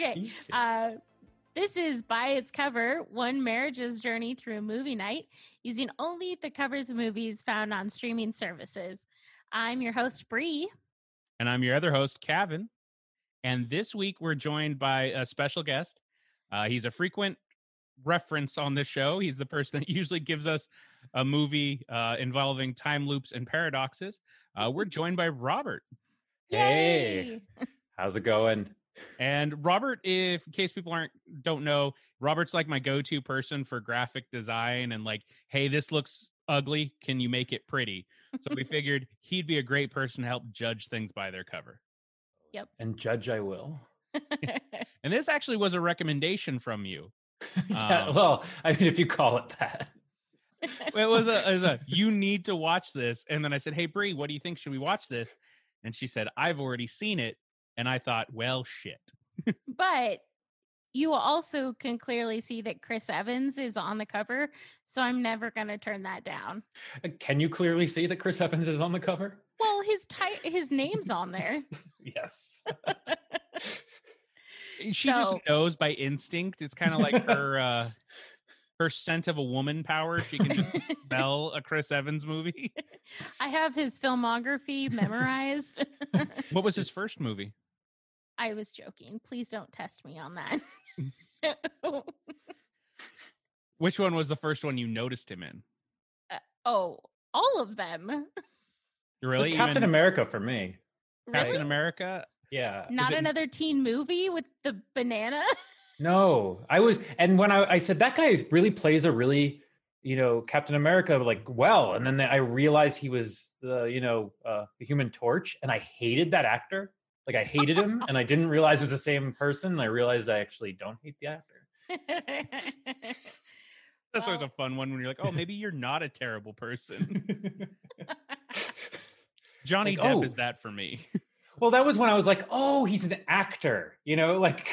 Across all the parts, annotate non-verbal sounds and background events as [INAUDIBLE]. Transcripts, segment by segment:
got nervous. Okay. Uh, this is by its cover, one marriage's journey through a movie night, using only the covers of movies found on streaming services. I'm your host, Bree. And I'm your other host, Kevin. And this week we're joined by a special guest. Uh, he's a frequent reference on this show. He's the person [LAUGHS] that usually gives us a movie uh, involving time loops and paradoxes. Uh, we're [LAUGHS] joined by Robert. Hey. How's it going? And Robert, if in case people aren't don't know, Robert's like my go-to person for graphic design and like, hey, this looks ugly. Can you make it pretty? So we [LAUGHS] figured he'd be a great person to help judge things by their cover. Yep. And judge I will. [LAUGHS] And this actually was a recommendation from you. [LAUGHS] yeah, Um, well, I mean, if you call it that. it was a, it was a you need to watch this and then i said hey Bree, what do you think should we watch this and she said i've already seen it and i thought well shit but you also can clearly see that Chris Evans is on the cover, so I'm never going to turn that down. Uh, Can you clearly see that Chris Evans is on the cover? Well, his ti- his name's on there. [LAUGHS] Yes. [LAUGHS] she just knows by instinct it's kind of like [LAUGHS] her uh her scent of a woman power she can just smell a chris evans movie I have his filmography memorized. what was his first movie I was joking. Please don't test me on that. [LAUGHS] [LAUGHS] which one was the first one you noticed him in oh, all of them. really It's Captain Even America for me. captain america Yeah. Not it- another teen movie with the banana. No, I was, and when I, I said that guy really plays a really, you know, Captain America like well, and then I realized he was the, you know, uh, the Human Torch, and I hated that actor. Like I hated him, and I didn't realize it was the same person. I realized I actually don't hate the actor. [LAUGHS] that's always a fun one when you're like oh maybe you're not a terrible person [LAUGHS] johnny Like, depp oh. is that for me well, that was when I was like, oh, he's an actor. You know, like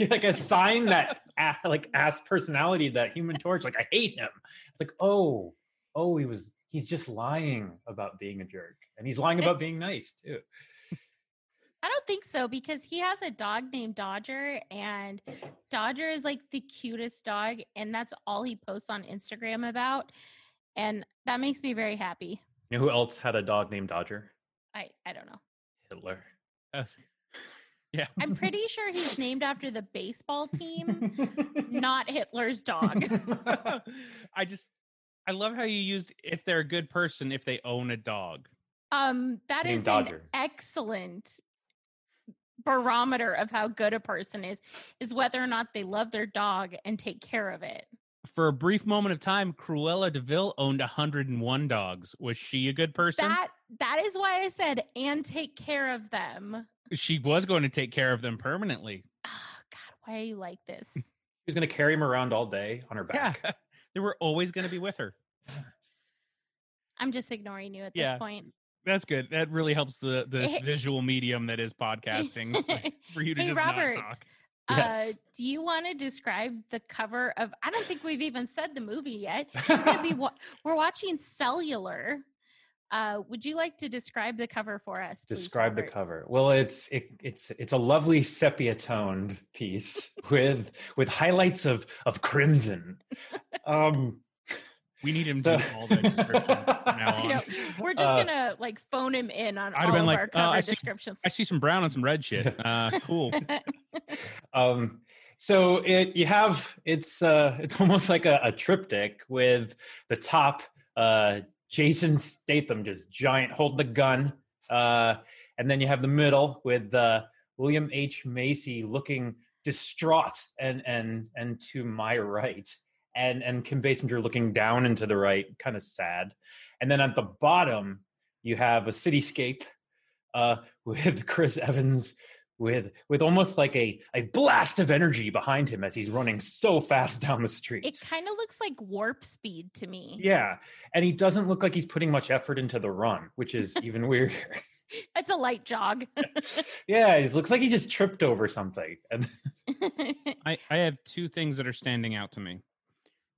[LAUGHS] like assign that like ass personality that Human Torch. Like I hate him. It's like oh, oh, he was he's just lying about being a jerk, and he's lying about being nice too. I don't think so because he has a dog named Dodger, and Dodger is like the cutest dog, and that's all he posts on Instagram about. And that makes me very happy. You know who else had a dog named Dodger? I, I don't know. Hitler. Uh, [LAUGHS] yeah I'm [LAUGHS] pretty sure he's named after the baseball team, [LAUGHS] not Hitler's dog. I just I love how you used if they're a good person if they own a dog. Um, that Named is an Dodger. excellent barometer of how good a person is, is whether or not they love their dog and take care of it. For a brief moment of time, Cruella de Vil owned 101 dogs. Was she a good person? That that is why I said and take care of them. she was going to take care of them permanently. Oh, God, why are you like this? [LAUGHS] He was going to carry him around all day on her Yeah. back. [LAUGHS] they were always going to be with her. I'm just ignoring you at Yeah. this point. That's good. That really helps the this visual medium that is podcasting like, [LAUGHS] for you to Hey, just Robert. not talk. Uh, Yes. do you want to describe the cover of? I don't think we've even said the movie yet. We're, gonna be, [LAUGHS] we're watching Cellular. Uh, would you like to describe the cover for us? please, Describe the cover. Well, it's it, it's it's a lovely sepia toned piece [LAUGHS] with with highlights of of crimson. Um, We need him So- to do all the descriptions from [LAUGHS] now on. know. We're just Uh, gonna like phone him in on I'd have all been of like, our uh, cover I see- descriptions. I see some brown and some red shit. [LAUGHS] Uh, cool. [LAUGHS] um, so it you have it's uh it's almost like a, a triptych with the top uh Jason Statham just giant holding the gun, uh, and then you have the middle with uh, William H Macy looking distraught and and and to my right and and Kim Basinger looking down into the right, kind of sad. And then at the bottom, you have a cityscape uh, [LAUGHS] with Chris Evans with with almost like a a blast of energy behind him as he's running so fast down the street. It kind of looks like warp speed to me. yeah, and he doesn't look like he's putting much effort into the run, which is [LAUGHS] even weirder. It's a light jog. [LAUGHS] yeah, it looks like he just tripped over something. And I, I have two things that are standing out to me.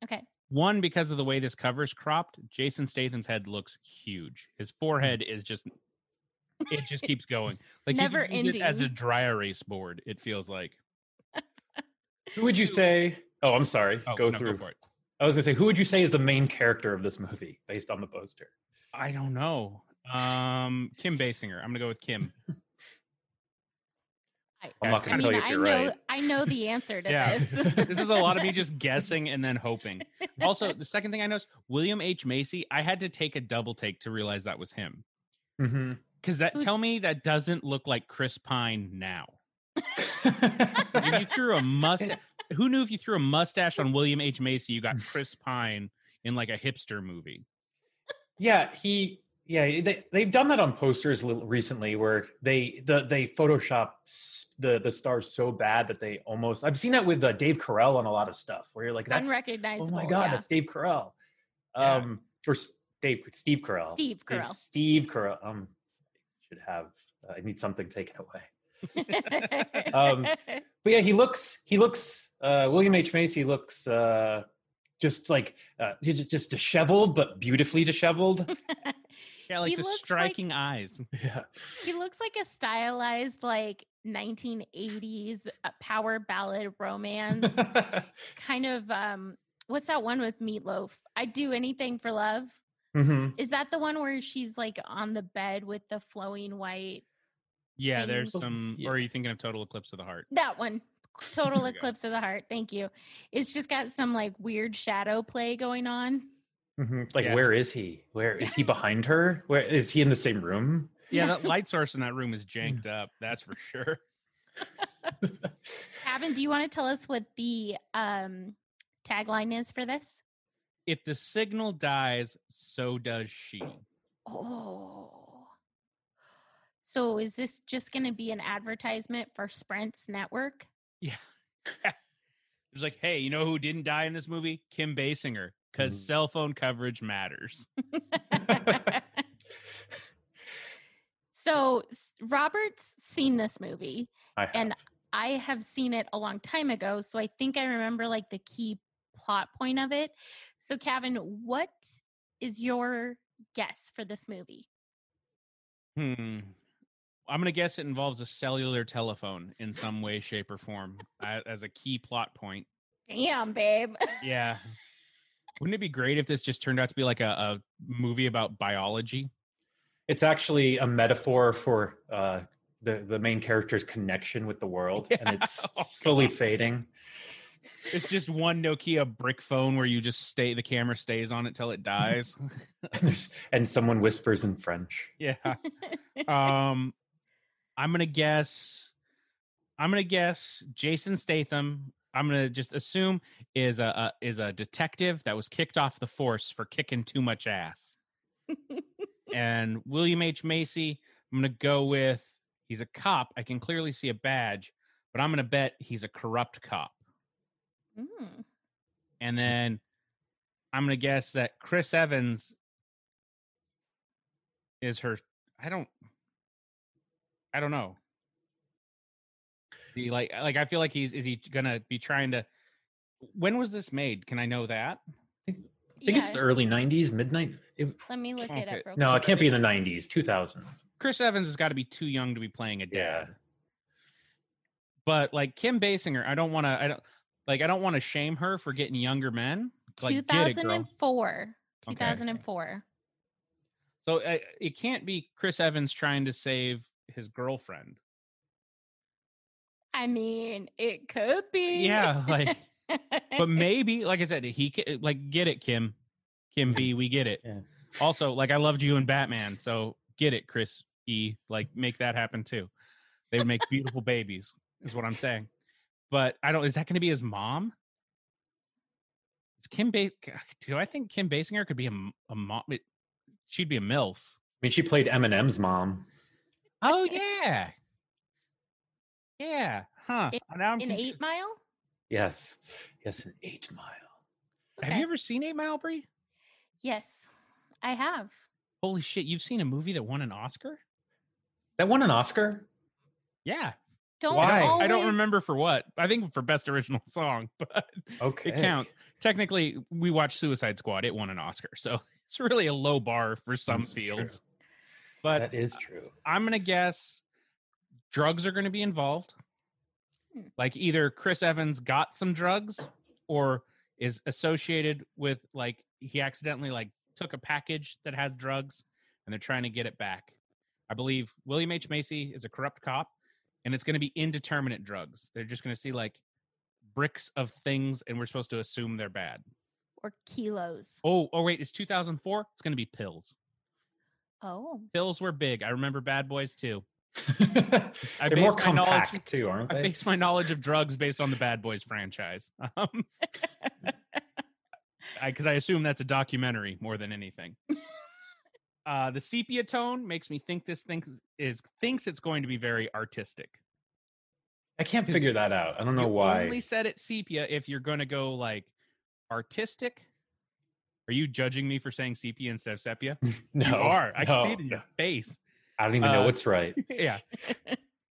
Okay. One, because of the way this cover's cropped, Jason Statham's head looks huge. His forehead is just it just [LAUGHS] keeps going. Like Never you could it as a dry erase board. It feels like. Who would you say? [LAUGHS] Oh, I'm sorry. Oh, go no, through. for it. I was gonna say, who would you say is the main character of this movie based on the poster? I don't know. Um, Kim Basinger. I'm gonna go with Kim. [LAUGHS] I, I'm not gonna mean, tell you if I you're know right. I know the answer to Yeah. this. [LAUGHS] this is a lot of me just [LAUGHS] guessing and then hoping. Also, the second thing I noticed, William H Macy. I had to take a double take to realize that was him. Mm-hmm. Because that Who- tell me that doesn't look like Chris Pine now. [LAUGHS] If you threw a mustache, who knew if you threw a mustache on William H Macy, you got Chris Pine in like a hipster movie. yeah, he. Yeah, they they've done that on posters recently where they the they Photoshop the the stars so bad that they almost. I've seen that with uh, Dave Carell on a lot of stuff where you're like, that's unrecognizable. oh my god, yeah. that's Dave Carell. Yeah. Um, or Dave Steve Carell. Steve Dave- Carell. Steve Carell. Um, should have. Uh, I need something taken away. [LAUGHS] Um, but yeah, he looks he looks uh William H. Macy looks uh just like uh just, just disheveled but beautifully disheveled. [LAUGHS] Yeah, like He the looks like- striking eyes. [LAUGHS] yeah. he looks like a stylized like 1980s uh, power ballad romance [LAUGHS] kind of um what's that one with meatloaf i'd do anything for love hmm is that the one where she's like on the bed with the flowing white Yeah, there's some. Yeah. Or are you thinking of Total Eclipse of the Heart? that one total There we go. eclipse of the heart thank you it's just got some like weird shadow play going on hmm Like Yeah. where is he? Where is he behind her? Where is he in the same room? Yeah, that light source in that room is janked up. That's for sure. [LAUGHS] Avin, do you want to tell us what the um tagline is for this If the signal dies, so does she. Oh. So is this just going to be an advertisement for Sprint's network? Yeah. [LAUGHS] It's like, hey, you know who didn't die in this movie? Kim Basinger, because Mhm. cell phone coverage matters. [LAUGHS] [LAUGHS] so Robert's seen this movie I and I have seen it a long time ago, so I think I remember like the key plot point of it. So Kevin, what is your guess for this movie? Hmm. I'm gonna guess it involves a cellular telephone in some way, shape, or form [LAUGHS] as a key plot point. Damn, babe. Yeah. Wouldn't it be great if this just turned out to be like a, a movie about biology? it's actually a metaphor for uh the the main character's connection with the [LAUGHS] world and it's Oh, slowly God. fading. It's just one Nokia brick phone where you just stay, the camera stays on it till it [LAUGHS] dies. and, and someone whispers in French. [LAUGHS] yeah. Um, I'm gonna guess. I'm gonna guess Jason Statham. I'm gonna just assume is a, a is a detective that was kicked off the force for kicking too much ass. [LAUGHS] and William H Macy. I'm gonna go with he's a cop. I can clearly see a badge, but I'm gonna bet he's a corrupt cop. Mm. And then I'm gonna guess that Chris Evans is her. I don't. I don't know. He like like I feel like he's is he gonna be trying to? When was this made? Can I know that? I think it's the early 90s, midnight. It, Let me look it Okay. up. Real no, it can't be in the 90s, 2000. Chris Evans has got to be too young to be playing a Yeah. dad. But like Kim Basinger, I don't want to. I don't like. I don't want to shame her for getting younger men. Like, get it, 2004. Okay. 2004. So uh, it can't be Chris Evans trying to save his girlfriend. I mean, it could be. Yeah, like, but [LAUGHS] maybe, like I said, he ca- like get it, Kim, Kim B, we get it. Yeah. Also, like I loved you in Batman, so get it, Chris E. Like make that happen too. They would make beautiful babies, is what I'm saying. But I don't. Is that going to be his mom? Is Kim ba- Do I think Kim Basinger could be a, a mom? it- She'd be a milf. I mean, she played Eminem's mom. Oh [LAUGHS] yeah, yeah, huh? In- now I'm in confu- Eight Mile. Yes. Yes, an eight mile. Have you ever seen Eight Mile, Bree? Yes, I have. Holy shit! You've seen a movie that won an Oscar? That won an Oscar? Yeah. Don't Why? always. I don't remember for what. I think for best original [LAUGHS] song, but Okay. it counts. Technically, we watched Suicide Squad. It won an Oscar, so [LAUGHS] it's really a low bar for some That's true. fields. But that is true. I'm gonna guess drugs are gonna be involved. Hmm. Like either Chris Evans got some drugs or is associated with like he accidentally like took a package that has drugs and they're trying to get it back. I believe William H. Macy is a corrupt cop and it's gonna be indeterminate drugs. They're just gonna see like bricks of things and we're supposed to assume they're bad. or kilos. Oh, oh wait, it's 2004. It's gonna be pills. Oh, Pills were big. I remember Bad Boys too. [LAUGHS] I They're more based my knowledge- compact too, aren't they? I base my knowledge of drugs based on the Bad Boys franchise. [LAUGHS] Um, because I, assume that's a documentary more than anything. [LAUGHS] uh, the sepia tone makes me think this thing is thinks it's going to be very artistic. I can't figure that out. I don't know you why. only said it sepia if you're going to go like artistic. Are you judging me for saying sepia instead of sepia? no, you are. I can see it in no. your face. I don't even know Uh, what's right. [LAUGHS] yeah.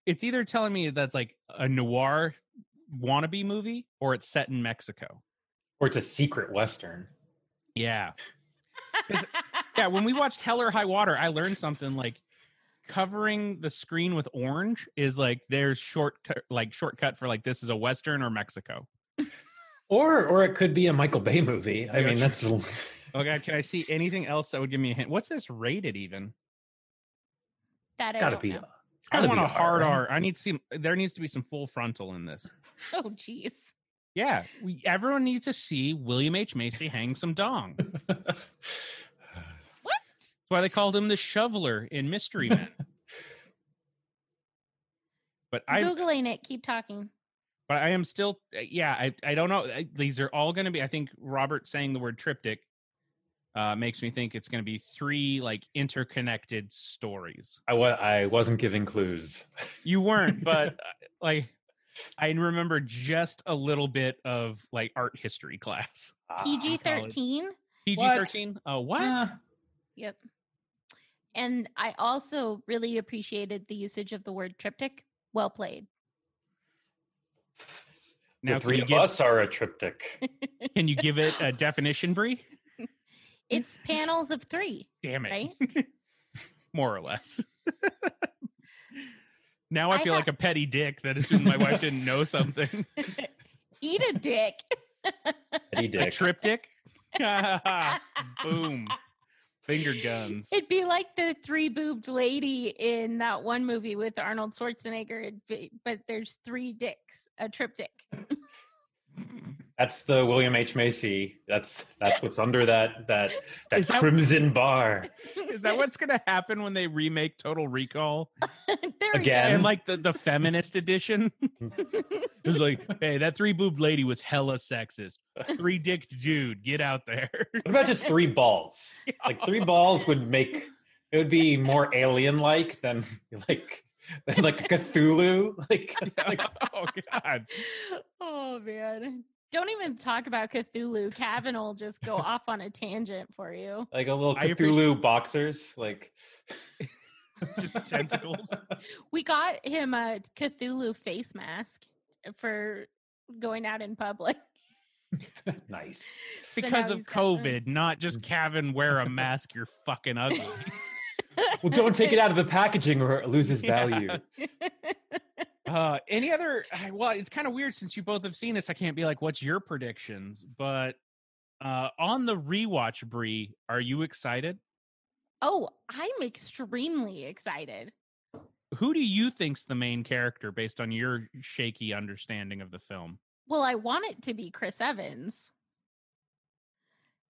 It's either telling me that's like a noir wannabe movie or it's set in Mexico. Or it's a secret western. Yeah. [LAUGHS] Yeah, when we watched Hell or High Water, I learned something like covering the screen with orange is like there's short like shortcut for like this is a western or Mexico. Or or it could be a Michael Bay movie. I Yeah, mean, true. that's [LAUGHS] Okay, can I see anything else that would give me a hint? What's this rated even? That I gotta don't be. know. a- It's I gotta want be a hard right? R. I need to see there needs to be some full frontal in this. [LAUGHS] Oh, jeez. Yeah, we, everyone needs to see William H. Macy hang some dong. What? That's why they called him the shoveler in Mystery Men. [LAUGHS] But I, Googling it. Keep talking. but I am still, uh, yeah, I, I don't know. I, these are all going to be. I think Robert saying the word triptych uh, makes me think it's going to be three like interconnected stories. I wa- I wasn't giving clues. [LAUGHS] You weren't, but uh, like I remember just a little bit of like art history class. [LAUGHS] PG thirteen. PG thirteen. Oh, what? yeah. Yep. And I also really appreciated the usage of the word triptych. Well played. Now, the three of give, us are a triptych. [LAUGHS] can you give it a definition, Brie? It's panels of three, Damn it. right? [LAUGHS] More or less. [LAUGHS] now I I feel ha- like a petty dick that assumed my wife didn't know something. [LAUGHS] Eat a dick. Eddie a triptych. Boom. Finger guns. It'd be like the three boobed lady in that one movie with Arnold Schwarzenegger, be- but there's three dicks, a triptych. That's the William H Macy. That's that's what's under that that that Is that- crimson bar. Is that what's gonna happen when they remake Total Recall [LAUGHS] there Again? and like the, the feminist edition? [LAUGHS] It's like, hey, that three boobed lady was hella sexist. Three dicked dude, get out there. What about just three balls? [LAUGHS] Like three balls would make it would be more alien like than like than like Cthulhu. Like, like oh god. Oh man. Don't even talk about Cthulhu. Kevin will just go [LAUGHS] off on a tangent for you. like a little I Cthulhu appreciate- boxers. Like [LAUGHS] Just tentacles. We got him a Cthulhu face mask for going out in public. [LAUGHS] nice. So Because of he's COVID, not just mm. Kevin wear a mask, you're fucking ugly. Well, don't take it out of the packaging or it loses Yeah. Uh, any other? [SIGHS] Well, it's kind of weird since you both have seen this. I can't be like, "What's your predictions?" But uh, on the rewatch, Brie, are you excited? Oh, I'm extremely excited. Who do you think's the main character based on your shaky understanding of the film? Well, I want it to be Chris Evans.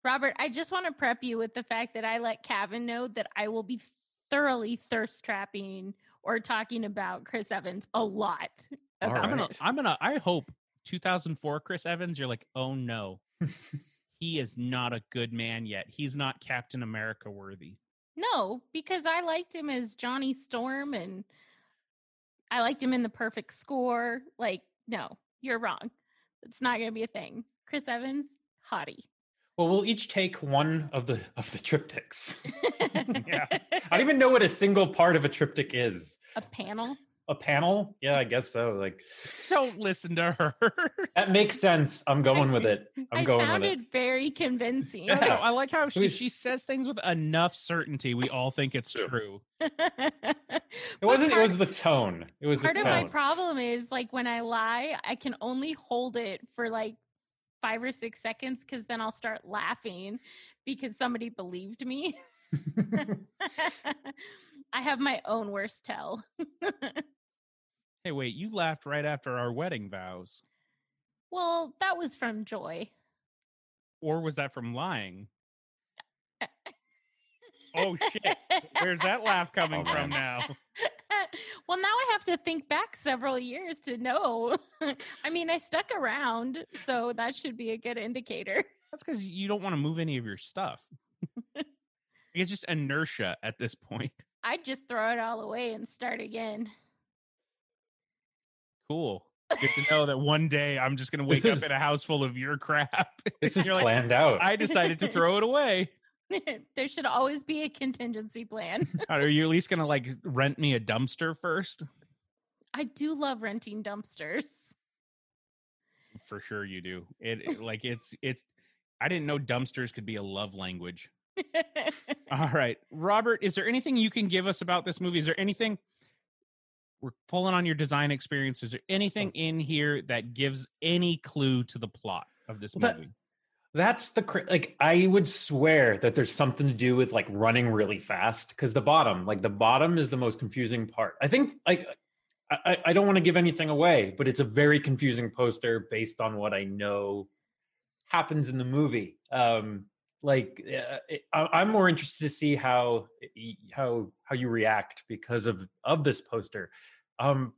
Robert, I just want to prep you with the fact that I let Kevin know that I will be thoroughly thirst trapping or talking about Chris Evans a lot. [LAUGHS] All about I'm gonna. I'm gonna. I hope 2004 Chris Evans. You're like, oh no, [LAUGHS] he is not a good man yet. He's not Captain America worthy. No, because I liked him as Johnny Storm and I liked him in the perfect score. Like, no, you're wrong. It's not going to be a thing. Chris Evans, hottie. Well, we'll each take one of the of the triptychs. [LAUGHS] Yeah. I don't even know what a single part of a triptych is. a panel. a panel. Yeah, I guess so. Like, Don't listen to her. that makes sense. I'm going with it. I'm I going with sounded it. very convincing. No, no, I like how she, [LAUGHS] she says things with enough certainty. We all think it's True. true. [LAUGHS] It wasn't. It was the tone. It was the part of my problem is like when I lie, I can only hold it for like five or six seconds because then I'll start laughing because somebody believed me. [LAUGHS] [LAUGHS] I have my own worst tell. [LAUGHS] Hey, wait, you laughed right after our wedding vows. well, that was from joy. Or was that from lying? Oh, shit. Where's that laugh coming Oh, from now? [LAUGHS] well, now I have to think back several years to know. [LAUGHS] I mean, I stuck around, so that should be a good indicator. [LAUGHS] That's because you don't want to move any of your stuff. it's just inertia at this point. I'd just throw it all away and start again. Cool. Good to know that one day I'm just going to wake up This in a house full of your crap. This is You're like, planned out. I decided to throw it away. [LAUGHS] there should always be a contingency plan. [LAUGHS] Are you at least going to like rent me a dumpster first? I do love renting dumpsters. For sure you do. It, it- like it's it's I didn't know dumpsters could be a love language. [LAUGHS] All right. Robert, is there anything you can give us about this movie? Is there anything we're pulling on your design experience? Is there anything oh. in here that gives any clue to the plot of this Well, that- movie? That's the like I would swear that there's something to do with like running really fast because the bottom, like the bottom, is the most confusing part. I think like I, I- don't want to give anything away, but it's a very confusing poster based on what I know happens in the movie. Um, like uh, it, I- I'm more interested to see how how how you react because of of this poster. Um,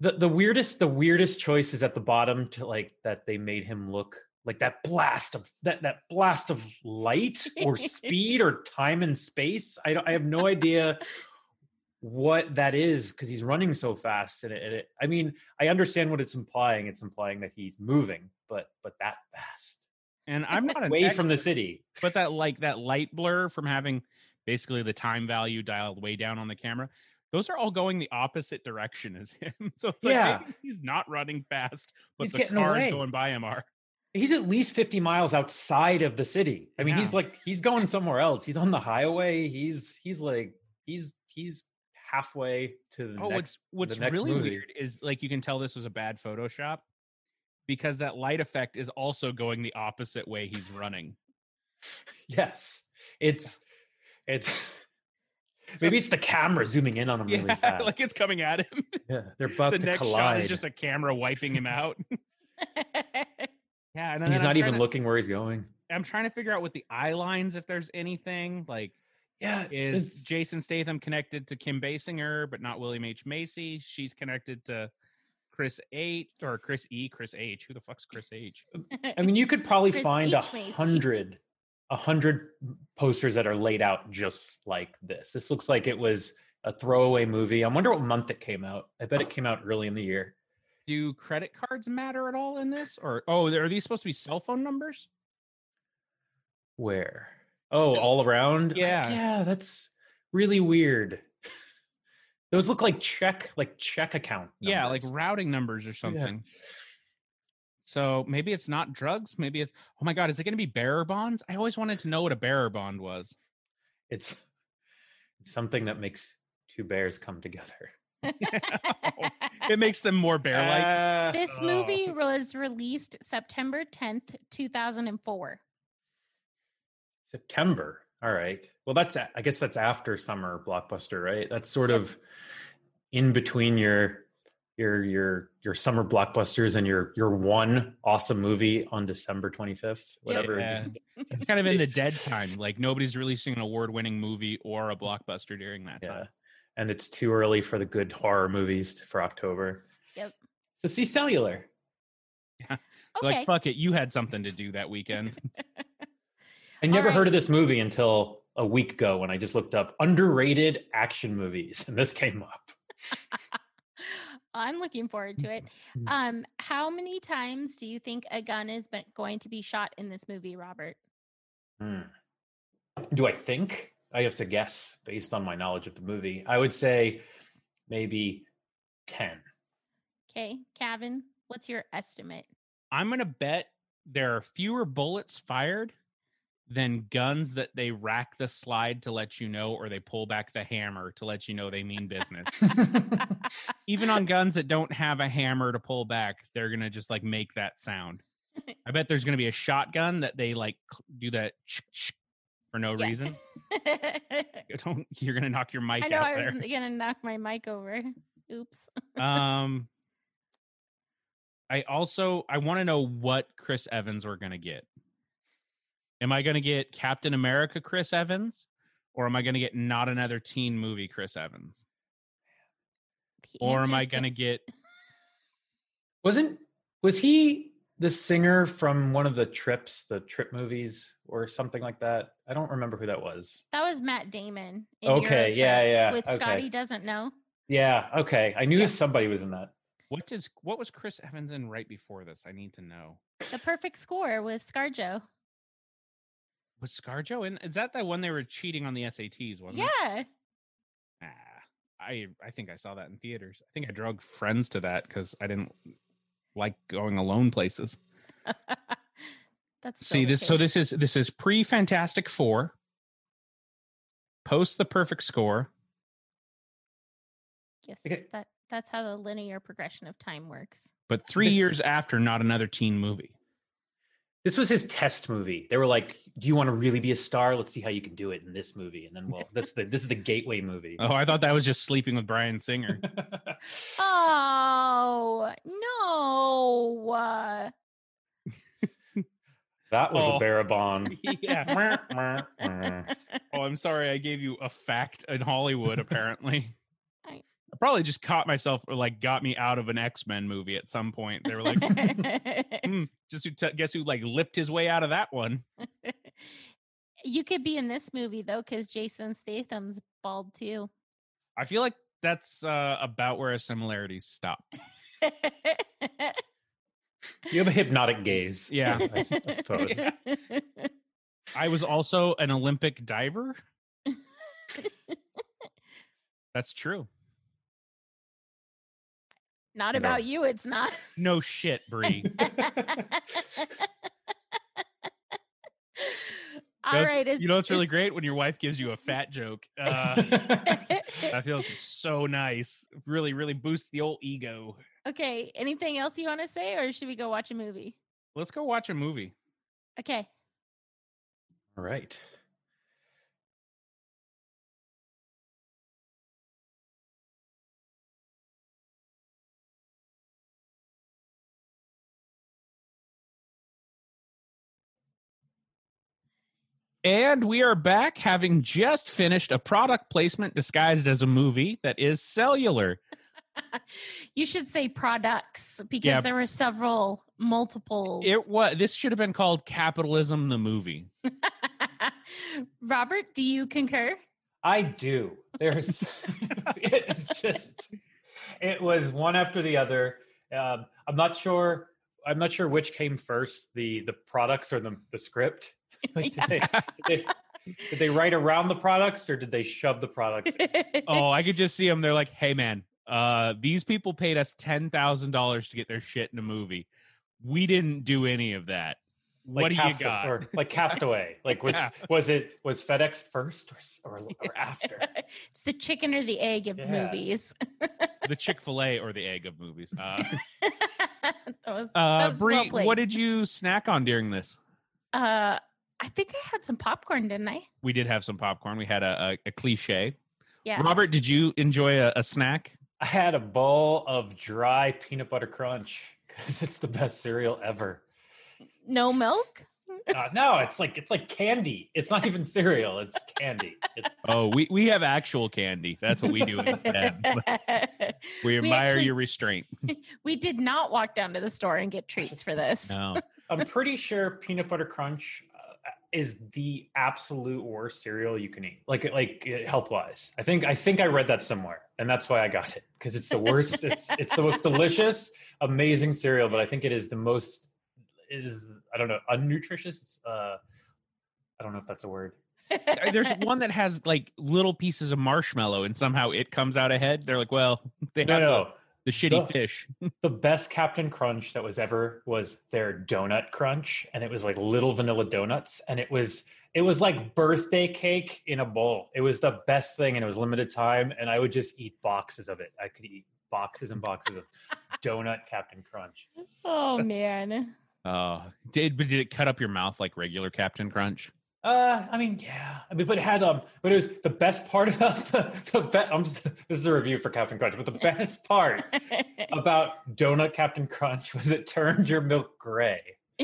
the the weirdest the weirdest choice is at the bottom to like that they made him look like that blast of that that blast of light or [LAUGHS] speed or time and space. I don't I have no idea what that is because he's running so fast and it, it I mean I understand what it's implying. It's implying that he's moving, but but that fast And I'm not away from the city. but that like that light blur from having basically the time value dialed way down on the camera. Those are all going the opposite direction as him. [LAUGHS] So it's like Yeah. maybe he's not running fast, but He's the cars away. going by him are. He's at least 50 miles outside of the city. I mean, he's like he's going somewhere else. He's on the highway. He's he's like he's he's halfway to the Oh, next what's what's next really movie. weird is like you can tell this was a bad Photoshop because that light effect is also going the opposite way he's running. [LAUGHS] Yes. It's it's maybe it's the camera zooming in on him really Yeah, [LAUGHS] fast. like it's coming at him. yeah, they're [LAUGHS] about the to next shot is just a camera wiping him out. Yeah, and then he's I'm not even to- looking where he's going. I'm trying to figure out with the eye lines if there's anything like Yeah, is it's- Jason Statham connected to Kim Basinger but not William H Macy? She's connected to Chris H or Chris E, Chris H. Who the fuck's Chris H? Um, I mean, you could [LAUGHS] probably Chris find a hundred, a hundred posters that are laid out just like this. This looks like it was a throwaway movie. I wonder what month it came out. I bet it came out early in the year. Do credit cards matter at all in this? Or oh, are these supposed to be cell phone numbers? Where? Oh, all around. I- Yeah. yeah, that's really weird. Those look like check, like check account. Yeah, like routing numbers or something. So maybe it's not drugs. Maybe it's oh my god, is it going to be bearer bonds? I always wanted to know what a bearer bond was. it's it's something that makes two bears come together. [LAUGHS] it makes them more bear like. Ah, this oh. movie was released September 10th, 2004. September. All right. Well, that's I guess that's after summer blockbuster, right? That's sort Yep. of in between your your your your summer blockbusters and your your one awesome movie on December 25th, whatever. Yeah. It's kind of in the dead time. Like nobody's releasing an award-winning movie or a [LAUGHS] blockbuster during that Yeah. time. And it's too early for the good horror movies for October. Yep. So see cellular. Yeah. [LAUGHS] Okay. Like fuck it, you had something to do that weekend. [LAUGHS] I never heard of this movie until a week ago when I just looked up underrated action movies [LAUGHS] and this came up. I'm looking forward to it. Mm. Um, how many times do you think a gun is going to be shot in this movie, Robert? Hmm. Do I think? I have to guess based on my knowledge of the movie. I would say maybe 10. Okay, Kevin, what's your estimate? I'm gonna bet there are fewer bullets fired than guns that they rack the slide to let you know, or they pull back the hammer to let you know they mean business. [LAUGHS] Even on guns that don't have a hammer to pull back, they're gonna just like make that sound. [LAUGHS] I bet there's gonna be a shotgun that they like cl- do that for no Yeah. reason. [LAUGHS] Don't you're gonna knock your mic I know out I was there. gonna knock my mic over. [LAUGHS] Oops. um I also I want to know what Chris Evans we're going to get. Am I going to get Captain America Chris Evans or am I going to get not another teen movie Chris Evans? The Or am I going to get [LAUGHS] Wasn't was he the singer from one of the trips, the trip movies or something like that? I don't remember who that was. That was Matt Damon. in Okay, Eurotrip yeah, yeah, With okay. Scotty doesn't know. Yeah, okay. I knew Yeah. somebody was in that. what does what was Chris Evans in right before this? I need to know. The perfect score with ScarJo. Was ScarJo in? Is that the one they were cheating on the SATs? Wasn't it? Yeah. Ah, I I think I saw that in theaters. I think I drug friends to that because I didn't like going alone places. [LAUGHS] That's See this. So this is this is pre Fantastic Four, post the perfect score. yes, Okay. that that's how the linear progression of time works. but three This- years after, not another teen movie. This was his test movie. They were like, "Do you want to really be a star? Let's see how you can do it in this movie." And then, well, [LAUGHS] that's the this is the gateway movie. Oh, I thought that was just sleeping with Bryan Singer. [LAUGHS] Oh no! Uh, that was Oh. a Barabon. [LAUGHS] yeah. Oh, I'm sorry. I gave you a fact in Hollywood. Apparently, I- I probably just caught myself or like got me out of an X Men movie at some point. They were like, [LAUGHS] hmm, just who t- guess who like lipped his way out of that one. [LAUGHS] you could be in this movie though, because Jason Statham's bald too. I feel like that's uh, about where our similarities stop. You have a hypnotic gaze. Yeah. [LAUGHS] I, s- I suppose. Yeah. I was also an Olympic diver. That's true. Not No. about you, it's not. No shit, Bree. [LAUGHS] All right, Is, You know, it's really great when your wife gives you a fat joke. [LAUGHS] Uh, that feels so nice. Really, really boosts the old ego. okay. Anything else you want to say, or should we go watch a movie? Let's go watch a movie. Okay. All right. And we are back having just finished a product placement disguised as a movie that is cellular. [LAUGHS] you should say products because Yeah. there were several multiples. It was this should have been called Capitalism the movie. [LAUGHS] Robert, do you concur? I do. There's [LAUGHS] it's just it was one after the other. Um, I'm not sure. I'm not sure which came first, the the products or the the script. [LAUGHS] Like, did, they, did, they, did they write around the products or did they shove the products? Oh, I could just see them. They're like, "Hey, man, uh, these people paid us ten thousand dollars to get their shit in a movie. We didn't do any of that. Like what do you got?" Or like [LAUGHS] Castaway. Like was Yeah. was it was FedEx first or or, or [LAUGHS] after? it's the chicken or the egg of Yeah. movies. the Chick Fil A or the egg of movies. Uh, that was, uh, that was Bree, well what did you snack on during this? uh, I think I had some popcorn, didn't I? We did have some popcorn. We had a, a, a cliche. Yeah. Robert, did you enjoy a, a snack? I had a bowl of dry peanut butter crunch because it's the best cereal ever. No milk. Uh, no, it's like it's like candy. It's not even cereal. It's candy. It's [LAUGHS] Oh, we, we have actual candy. That's what we do [LAUGHS] instead. [LAUGHS] we admire actually- your restraint. we did not walk down to the store and get treats for this. No. I'm pretty sure peanut butter crunch is the absolute worst cereal you can eat. Like like health wise. I think I think I read that somewhere, and that's why I got it because it's the worst. [LAUGHS] it's it's the most delicious, amazing cereal, but I think it is the most is I don't know unnutritious. Uh, I don't know if that's a word. There's one that has like little pieces of marshmallow and somehow it comes out ahead. They're like, well, [LAUGHS] they No, have no. The shitty The- fish. [LAUGHS] the best Captain Crunch that was ever was their donut crunch, and it was like little vanilla donuts, and it was it was like birthday cake in a bowl. It was the best thing, and it was limited time, and I would just eat boxes of it. I could eat boxes and boxes of [LAUGHS] donut Captain Crunch. Oh man. [LAUGHS] Oh, did but did it cut up your mouth like regular Captain Crunch? Uh, I mean, yeah. I mean, but it had um, but it was the best part [LAUGHS] of the the be- I'm just, this is a review for Captain Crunch, but the best part [LAUGHS] about donut Captain Crunch was it turned your milk gray.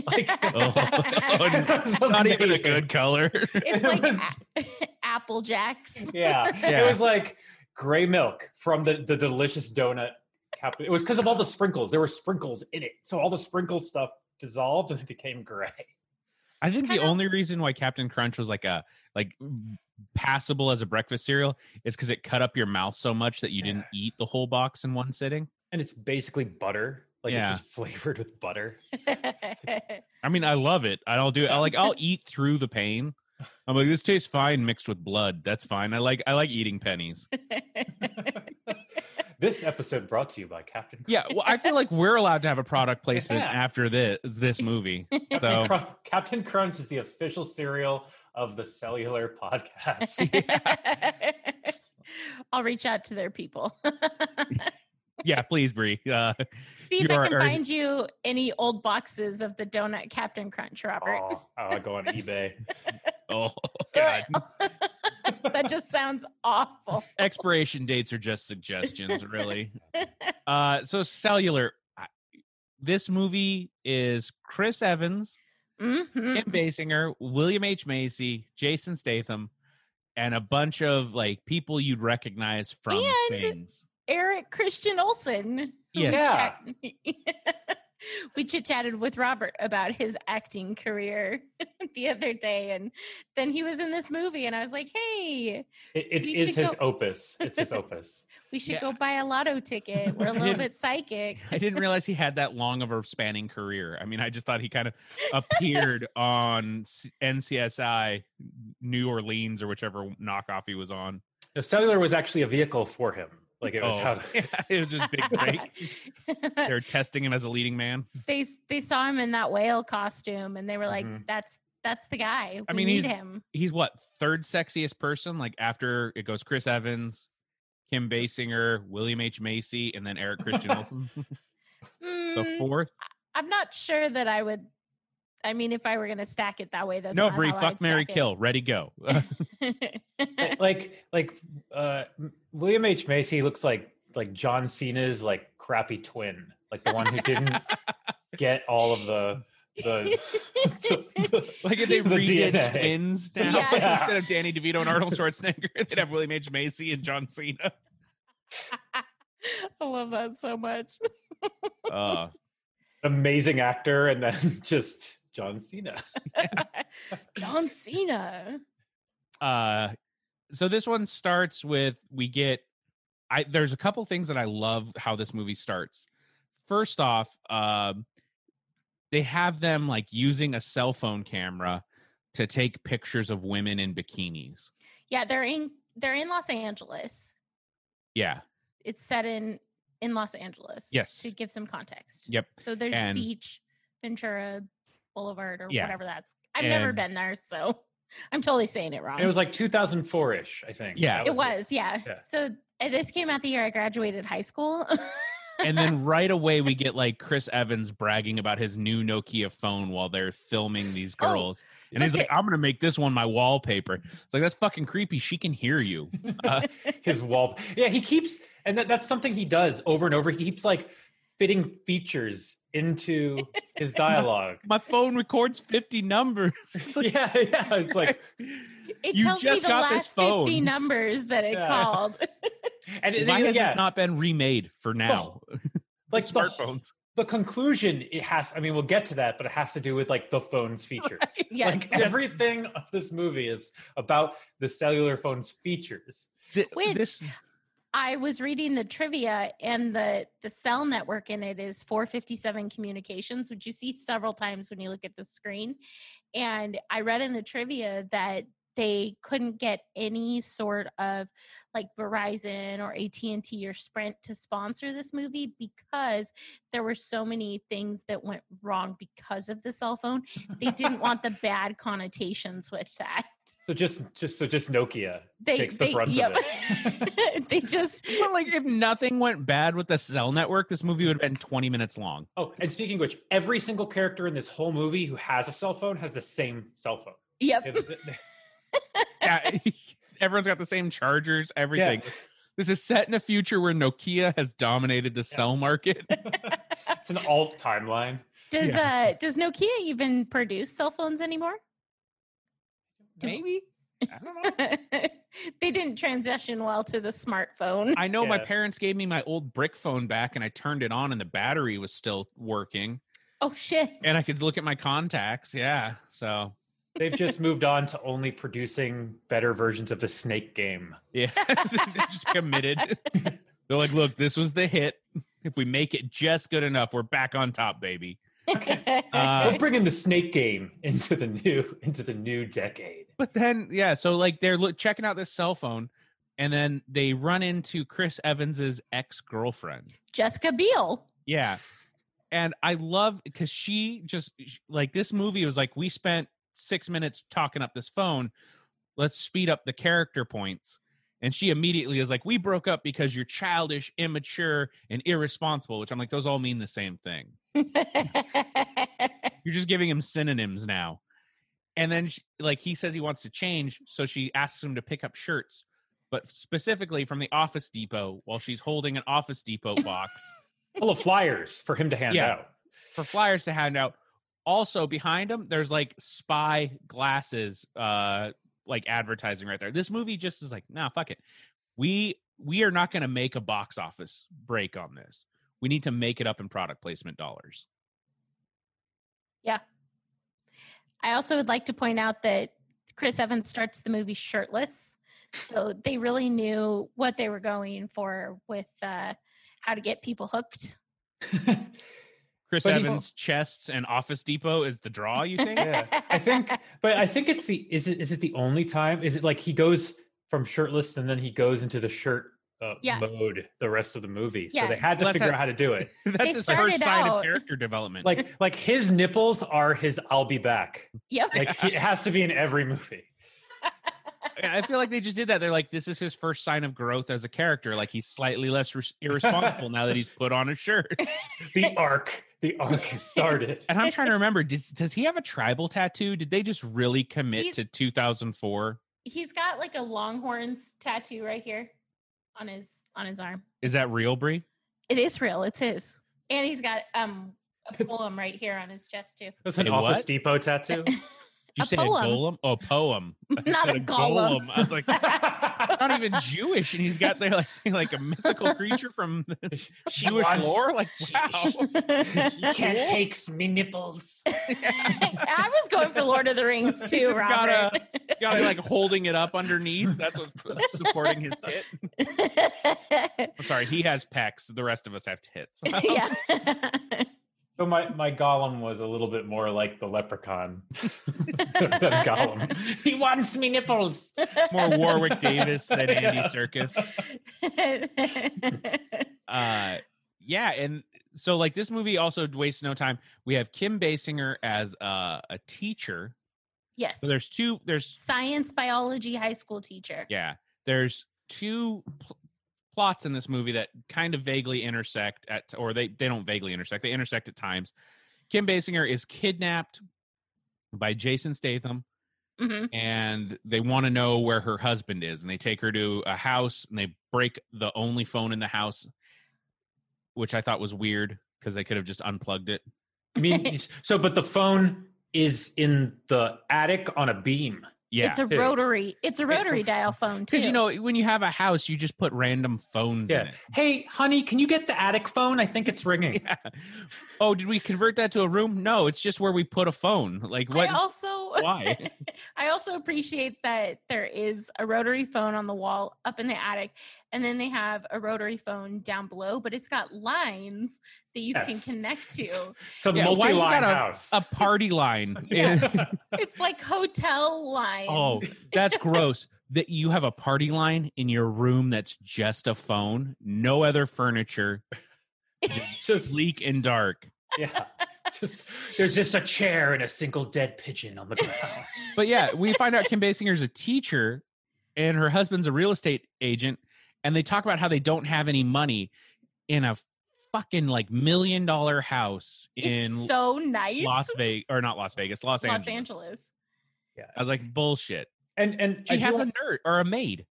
Like, [LAUGHS] Oh, It Not even a good color. it's It was- a- Apple Jacks. Yeah, Yeah. it was like gray milk from the the delicious donut. Captain. It was because of all the sprinkles. There were sprinkles in it, so all the sprinkle stuff dissolved and it became gray. I think the kinda- only reason why Captain Crunch was like a like passable as a breakfast cereal is because it cut up your mouth so much that you didn't eat the whole box in one sitting. And it's basically butter. Like Yeah. it's just [LAUGHS] flavored with butter. [LAUGHS] I mean, I love it. I'll do it. I like I'll [LAUGHS] eat through the pain. I'm like, this tastes fine mixed with blood. That's fine. I like I like eating pennies. This episode brought to you by Captain. Crunch. Yeah, well, I feel like we're allowed to have a product [LAUGHS] placement Yeah. after this this movie. [LAUGHS] Captain, So Crunch, Captain Crunch is the official cereal of the Cellular Podcast. [LAUGHS] I'll reach out to their people. yeah, please, Brie. Uh, See if I can already- find you any old boxes of the donut Captain Crunch, Robert. oh, I'll go on eBay. oh God. That just sounds awful. [LAUGHS] expiration dates are just suggestions really [LAUGHS] uh so cellular this movie is chris evans Mhm. kim basinger william h macy jason statham and a bunch of like people you'd recognize from And- things Eric Christian Olsen. Yes. Yeah. [LAUGHS] chat- we chit chatted with Robert about his acting career [LAUGHS] the other day, and then he was in this movie, and I was like, "Hey, It, it We is should his go- opus. It's his [LAUGHS] opus. we should Yeah. go buy a lotto ticket. We're a little bit psychic." i didn't realize he had that long of a spanning career i mean i just thought he kind of appeared [LAUGHS] on C- NCIS new orleans or whichever knockoff he was on The cellular was actually a vehicle for him. Like it was Oh, how. [LAUGHS] yeah, it was just big break [LAUGHS] They're testing him as a leading man they they saw him in that whale costume, and they were like, Mhm. "That's that's the guy. We I mean, need he's- him." he's what third sexiest person like after it goes chris evans kim basinger william h macy and then eric christian olsen [LAUGHS] the Mm, fourth I'm not sure that I would. I mean, if I were going to stack it that way, that's no not Bree, how fuck mary stack it. kill ready go [LAUGHS] [LAUGHS] like like uh William H Macy looks like like John Cena's like crappy twin, like the one who didn't [LAUGHS] get all of the the, the- like if they the redid DNA. twins now Yeah. like, instead of danny devito and arnold schwarzenegger they'd have william h macy and john cena I love that so much. uh, amazing actor, and then just John Cena. [LAUGHS] John Cena. uh so this one starts with we get i there's a couple things that i love how this movie starts first off um they have them like using a cell phone camera to take pictures of women in bikinis Yeah, they're in they're in Los Angeles. yeah It's set in in Los Angeles. Yes. To give some context. yep So there's And- beach, Ventura Boulevard, or Yeah. whatever that's. I've never been there, so [LAUGHS] I'm totally saying it wrong. It was like 2004 ish, I think. Yeah. That It was, yeah. Yeah. So this came out the year I graduated high school. and then [LAUGHS] right away we get like chris evans bragging about his new nokia phone while they're filming these Oh, girls and he's look like i'm gonna make this one my wallpaper it's like that's fucking creepy she can hear you uh, [LAUGHS] his wall. Yeah, he keeps, and that, that's something he does over and over. He keeps like fitting features into [LAUGHS] his dialogue. my phone records 50 numbers [LAUGHS] It's like, yeah, yeah. It's like, it You tells me just the got this last 50 numbers that it Yeah. called. [LAUGHS] and it, why has yeah, this not been remade for now like smartphones the conclusion. It has. I mean, we'll get to that, but it has to do with like the phone's features. Yes. Like everything of this movie is about the cellular phone's features. Th- Which- this I was reading the trivia and the the cell network in it is 457 communications, which you see several times when you look at the screen. And I read in the trivia that they couldn't get any sort of like Verizon or AT&T or Sprint to sponsor this movie because there were so many things that went wrong because of the cell phone. They didn't want the [LAUGHS] bad connotations with that. So just just so just Nokia They takes the they, brunt yep. of it. [LAUGHS] they just [LAUGHS] But like, if nothing went bad with the cell network, this movie would have been 20 minutes long. oh, and speaking of which, every single character in this whole movie who has a cell phone has the same cell phone. yep. [LAUGHS] Yeah, everyone's got the same chargers, everything. Yeah. This is set in a future where Nokia has dominated the cell market. it's an alt timeline. Does uh does Nokia even produce cell phones anymore? Do- Maybe. I don't know. [LAUGHS] they didn't transition well to the smartphone. I know my parents gave me my old brick phone back and I turned it on and the battery was still working Oh shit. and I could look at my contacts. Yeah. So, They've just moved on to only producing better versions of the Snake game. yeah, [LAUGHS] they're just committed. [LAUGHS] They're like, look, this was the hit. If we make it just good enough, we're back on top, baby. [LAUGHS] Uh, We're bringing the Snake game into the new into the new decade. But then, yeah, so like they're look, checking out this cell phone, and then they run into Chris Evans's ex girlfriend. Jessica Biel. Yeah, and I love because she just sh- like this movie was like we spent six minutes talking up this phone. Let's speed up the character points. And she immediately is like, "We broke up because you're childish, immature, and irresponsible." Which I'm like, those all mean the same thing. You're just giving him synonyms now. And then, she, like, he says he wants to change. So she asks him to pick up shirts, but specifically from the Office Depot while she's holding an Office Depot box [LAUGHS] Full of flyers for him to hand Yeah. out. for flyers to hand out. Also, behind him, there's like spy glasses, uh, like advertising right there. This movie just is like, nah, fuck it. We we are not going to make a box office break on this. We need to make it up in product placement dollars. Yeah. I also would like to point out that Chris Evans starts the movie shirtless. So they really knew what they were going for with uh, how to get people hooked. [LAUGHS] Chris But Evans' chests and Office Depot is the draw. You think? yeah, I think, but I think it's the is it is it the only time? Is it like he goes from shirtless and then he goes into the shirt uh, Yeah. mode the rest of the movie? So they had to Well, figure out how to do it. [LAUGHS] That's his first sign out- of character development. Like like his nipples are his "I'll be back." Yep. Like he, it has to be in every movie. [LAUGHS] I feel like they just did that. They're like, this is his first sign of growth as a character. Like he's slightly less res- [LAUGHS] irresponsible now that he's put on a shirt. The arc, the arc has started. And I'm trying to remember, did, does he have a tribal tattoo? Did they just really commit He's- to 2004? He's got like a longhorns tattoo right here on his on his arm. Is that real, Bree? It is real. It's his. And he's got um a poem right here on his chest too. That's an Hey, Office what? Depot tattoo. [LAUGHS] Did you A say poem. a golem? Oh, poem. [LAUGHS] I Not said a golem. I was like, [LAUGHS] not even Jewish, and he's got there like [LAUGHS] like a mythical creature from She Jewish wants- lore. Like, she- wow. You can't Cool. take me nipples. I was going for Lord of the Rings too, just got Robert. Got like holding it up underneath. That's what's supporting his tit. I'm sorry, he has pecs. The rest of us have tits. yeah. So my my Gollum was a little bit more like the Leprechaun [LAUGHS] than Gollum. He wants me nipples. More Warwick Davis than Andy Serkis. [LAUGHS] uh yeah and so like this movie also wastes no time we have kim basinger as uh, a teacher yes. so there's two there's Science biology high school teacher. yeah there's two pl- plots in this movie that kind of vaguely intersect at or they they don't vaguely intersect they intersect at times. Kim basinger is kidnapped by jason statham hmm and they want to know where her husband is and they take her to a house and they break the only phone in the house which i thought was weird because they could have just unplugged it. I mean, [LAUGHS] so but the phone is in the attic on a beam. Yeah It's a too. rotary. It's a It's a- rotary dial phone [LAUGHS] too. because you know when you have a house you just put random phones in Yeah. it Hey, honey, can you get the attic phone? I think it's ringing. [LAUGHS] yeah. oh did we convert that to a room no it's just where we put a phone like what I also [LAUGHS] Why? I also appreciate that there is a rotary phone on the wall up in the attic, and then they have a rotary phone down below, but it's got lines that you Yes. can connect [LAUGHS] to. It's a Yeah, why has it multi-line got a- house. A party line. [LAUGHS] Yeah. [LAUGHS] It's like hotel oh, lines. Oh, that's gross. That you have a party line in your room that's just a phone, no other furniture, just bleak and dark. yeah. Just there's just a chair and a single dead pigeon on the ground. But yeah, we find out Kim Basinger's a teacher and her husband's a real estate agent, and they talk about how they don't have any money in a fucking like million dollar house in it's so nice. Las Vegas or not Las Vegas, Los, Los Angeles. Angeles. I was like, bullshit. And and She I has a wanna- nerd or a maid.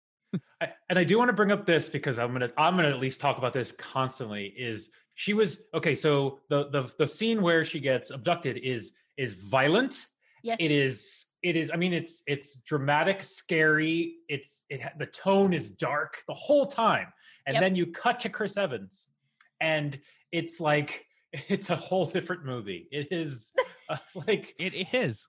I, and I do want to bring up this because I'm gonna I'm gonna at least talk about this constantly. Is she was okay? So the the the scene where she gets abducted is is violent. Yes. It is it is. I mean, it's it's dramatic, scary. It's it the tone is dark the whole time, and Yep. then you cut to Chris Evans, and it's like [LAUGHS] it's a whole different movie. It is uh, [LAUGHS] like It is.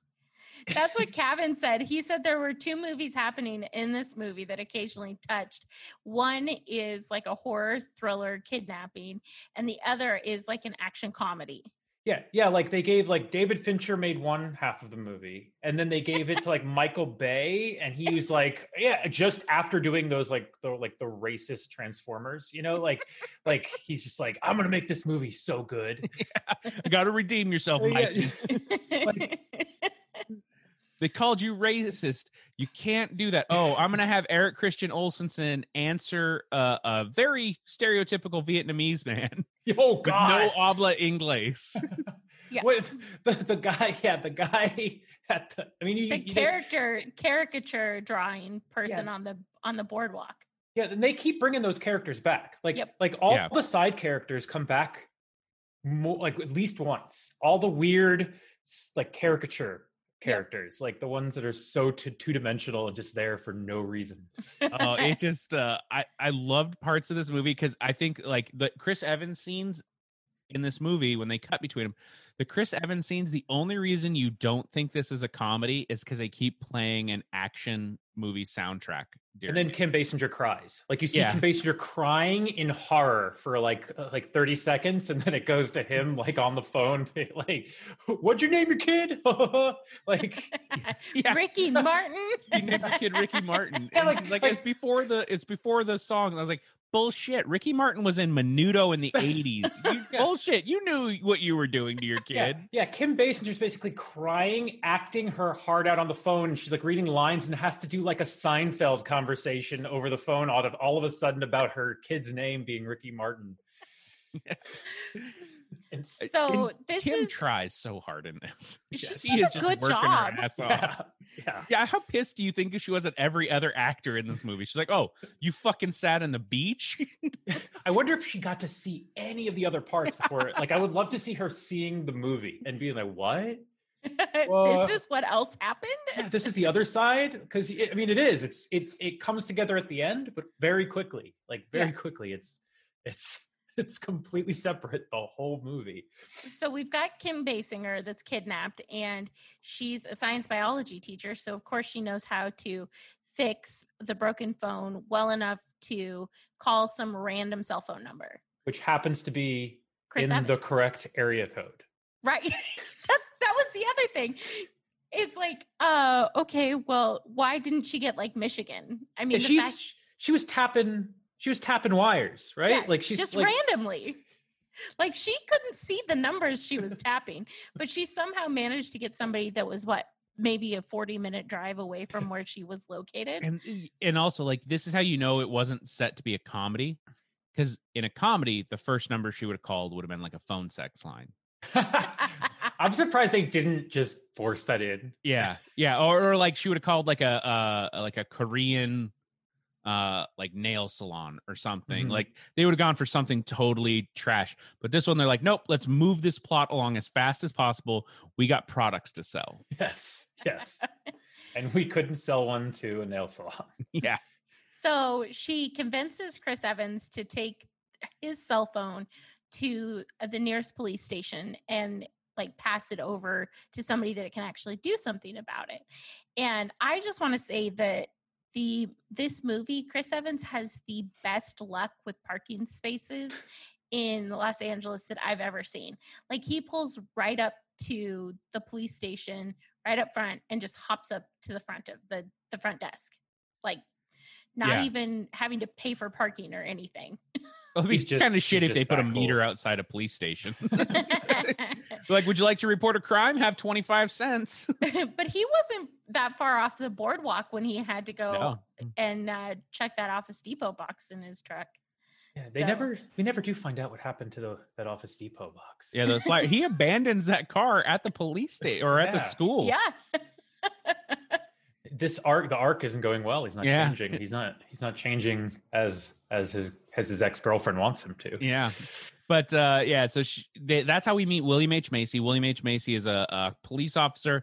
That's what [LAUGHS] Kevin said. He said there were two movies happening in this movie that occasionally touched. One is like a horror thriller kidnapping, and the other is like an action comedy. Yeah, yeah, like they gave like David Fincher made one half of the movie, and then they gave it to like Michael Bay, and he was like, yeah, just after doing those like the like the racist Transformers, you know, like like he's just like, I'm gonna make this movie so good. [LAUGHS] You got to redeem yourself, Yeah, Mikey. They called you racist. You can't do that. Oh, I'm gonna have Eric Christian Olsenson answer uh, a very stereotypical Vietnamese man [LAUGHS] oh God, no habla inglés. [LAUGHS] Yeah. with the, the guy, yeah, the guy [LAUGHS] at the. I mean, you, the you- character caricature drawing person on the on the boardwalk. Yeah, and they keep bringing those characters back. Like, Yep. like all Yeah. the side characters come back, more, like at least once. All the weird, like caricature characters, like the ones that are so two dimensional and just there for no reason. oh, it just uh, I I loved parts of this movie because I think like the Chris Evans scenes in this movie when they cut between them, the Chris Evans scenes. The only reason you don't think this is a comedy is because they keep playing an action movie soundtrack. And then it. Kim Basinger cries. Like you see Yeah. Kim Basinger crying in horror for like uh, like 30 seconds, and then it goes to him [LAUGHS] like on the phone, like, "What'd you name your kid?" [LAUGHS] like, [LAUGHS] Yeah. Ricky Martin. you named your kid Ricky Martin. Yeah, like- like, like- it's before the it's before the song. I was like, bullshit. Ricky Martin was in Menudo in the [LAUGHS] eighties. You [LAUGHS] Yeah. bullshit. You knew what you were doing to your kid. yeah. yeah. Kim Basinger's basically crying, acting her heart out on the phone. She's like reading lines and has to do like a Seinfeld conversation over the phone all of all of a sudden about her kid's name being Ricky Martin. [LAUGHS] It's so this Kim is tries so hard in this. [LAUGHS] She She did is a just good working job. her ass [LAUGHS] off. yeah, yeah. Yeah, how pissed do you think she was at every other actor in this movie? She's like, "Oh, you fucking sat on the beach." [LAUGHS] I wonder if she got to see any of the other parts before. like, I would love to see her seeing the movie and being like, "What? Well, this is what else happened. Yeah, this is the other side." Because I mean, it is. It's it it comes together at the end, but very quickly. Like very Yeah. quickly. It's it's it's completely separate the whole movie. So we've got Kim Basinger that's kidnapped, and she's a science biology teacher. So of course she knows how to fix the broken phone well enough to call some random cell phone number. which happens to be Chris in the correct area code. Right. [LAUGHS] that, that was the other thing. It's like, uh, okay, well, why didn't she get like Michigan? I mean, she's fact- she was tapping she was tapping wires, right? Yeah, like she's just like randomly. Like she couldn't see the numbers she was tapping, but she somehow managed to get somebody that was what maybe a 40 minute drive away from where she was located. and and also like this is how you know it wasn't set to be a comedy because in a comedy the first number she would have called would have been like a phone sex line [LAUGHS] I'm surprised they didn't just force that in. yeah yeah or, or like she would have called like a uh like a korean uh like nail salon or something Mhm. like they would have gone for something totally trash but this one they're like nope let's move this plot along as fast as possible we got products to sell Yes, yes. [LAUGHS] and we couldn't sell one to a nail salon. [LAUGHS] yeah So she convinces Chris Evans to take his cell phone to uh, the nearest police station and like pass it over to somebody that it can actually do something about it. And I just want to say that the this movie Chris Evans has the best luck with parking spaces in Los Angeles that I've ever seen. Like he pulls right up to the police station right up front and just hops up to the front of the the front desk. Like not Yeah. even having to pay for parking or anything. [LAUGHS] It'll be just- kind of shit if they put a that meter outside a police station. [LAUGHS] [LAUGHS] like, would you like to report a crime? Have 25 cents. [LAUGHS] but he wasn't that far off the boardwalk when he had to go No. and uh, check that Office Depot box in his truck. Yeah, they So- never we never do find out what happened to the that Office Depot box. Yeah, the flyer. he abandons that car at the police station or at the school. Yeah. This arc the arc isn't going well. He's not Yeah. changing. He's not he's not changing as as his as his ex-girlfriend wants him to. Yeah. But uh, yeah, so she, they, that's how we meet William H. Macy. William H. Macy is a, a police officer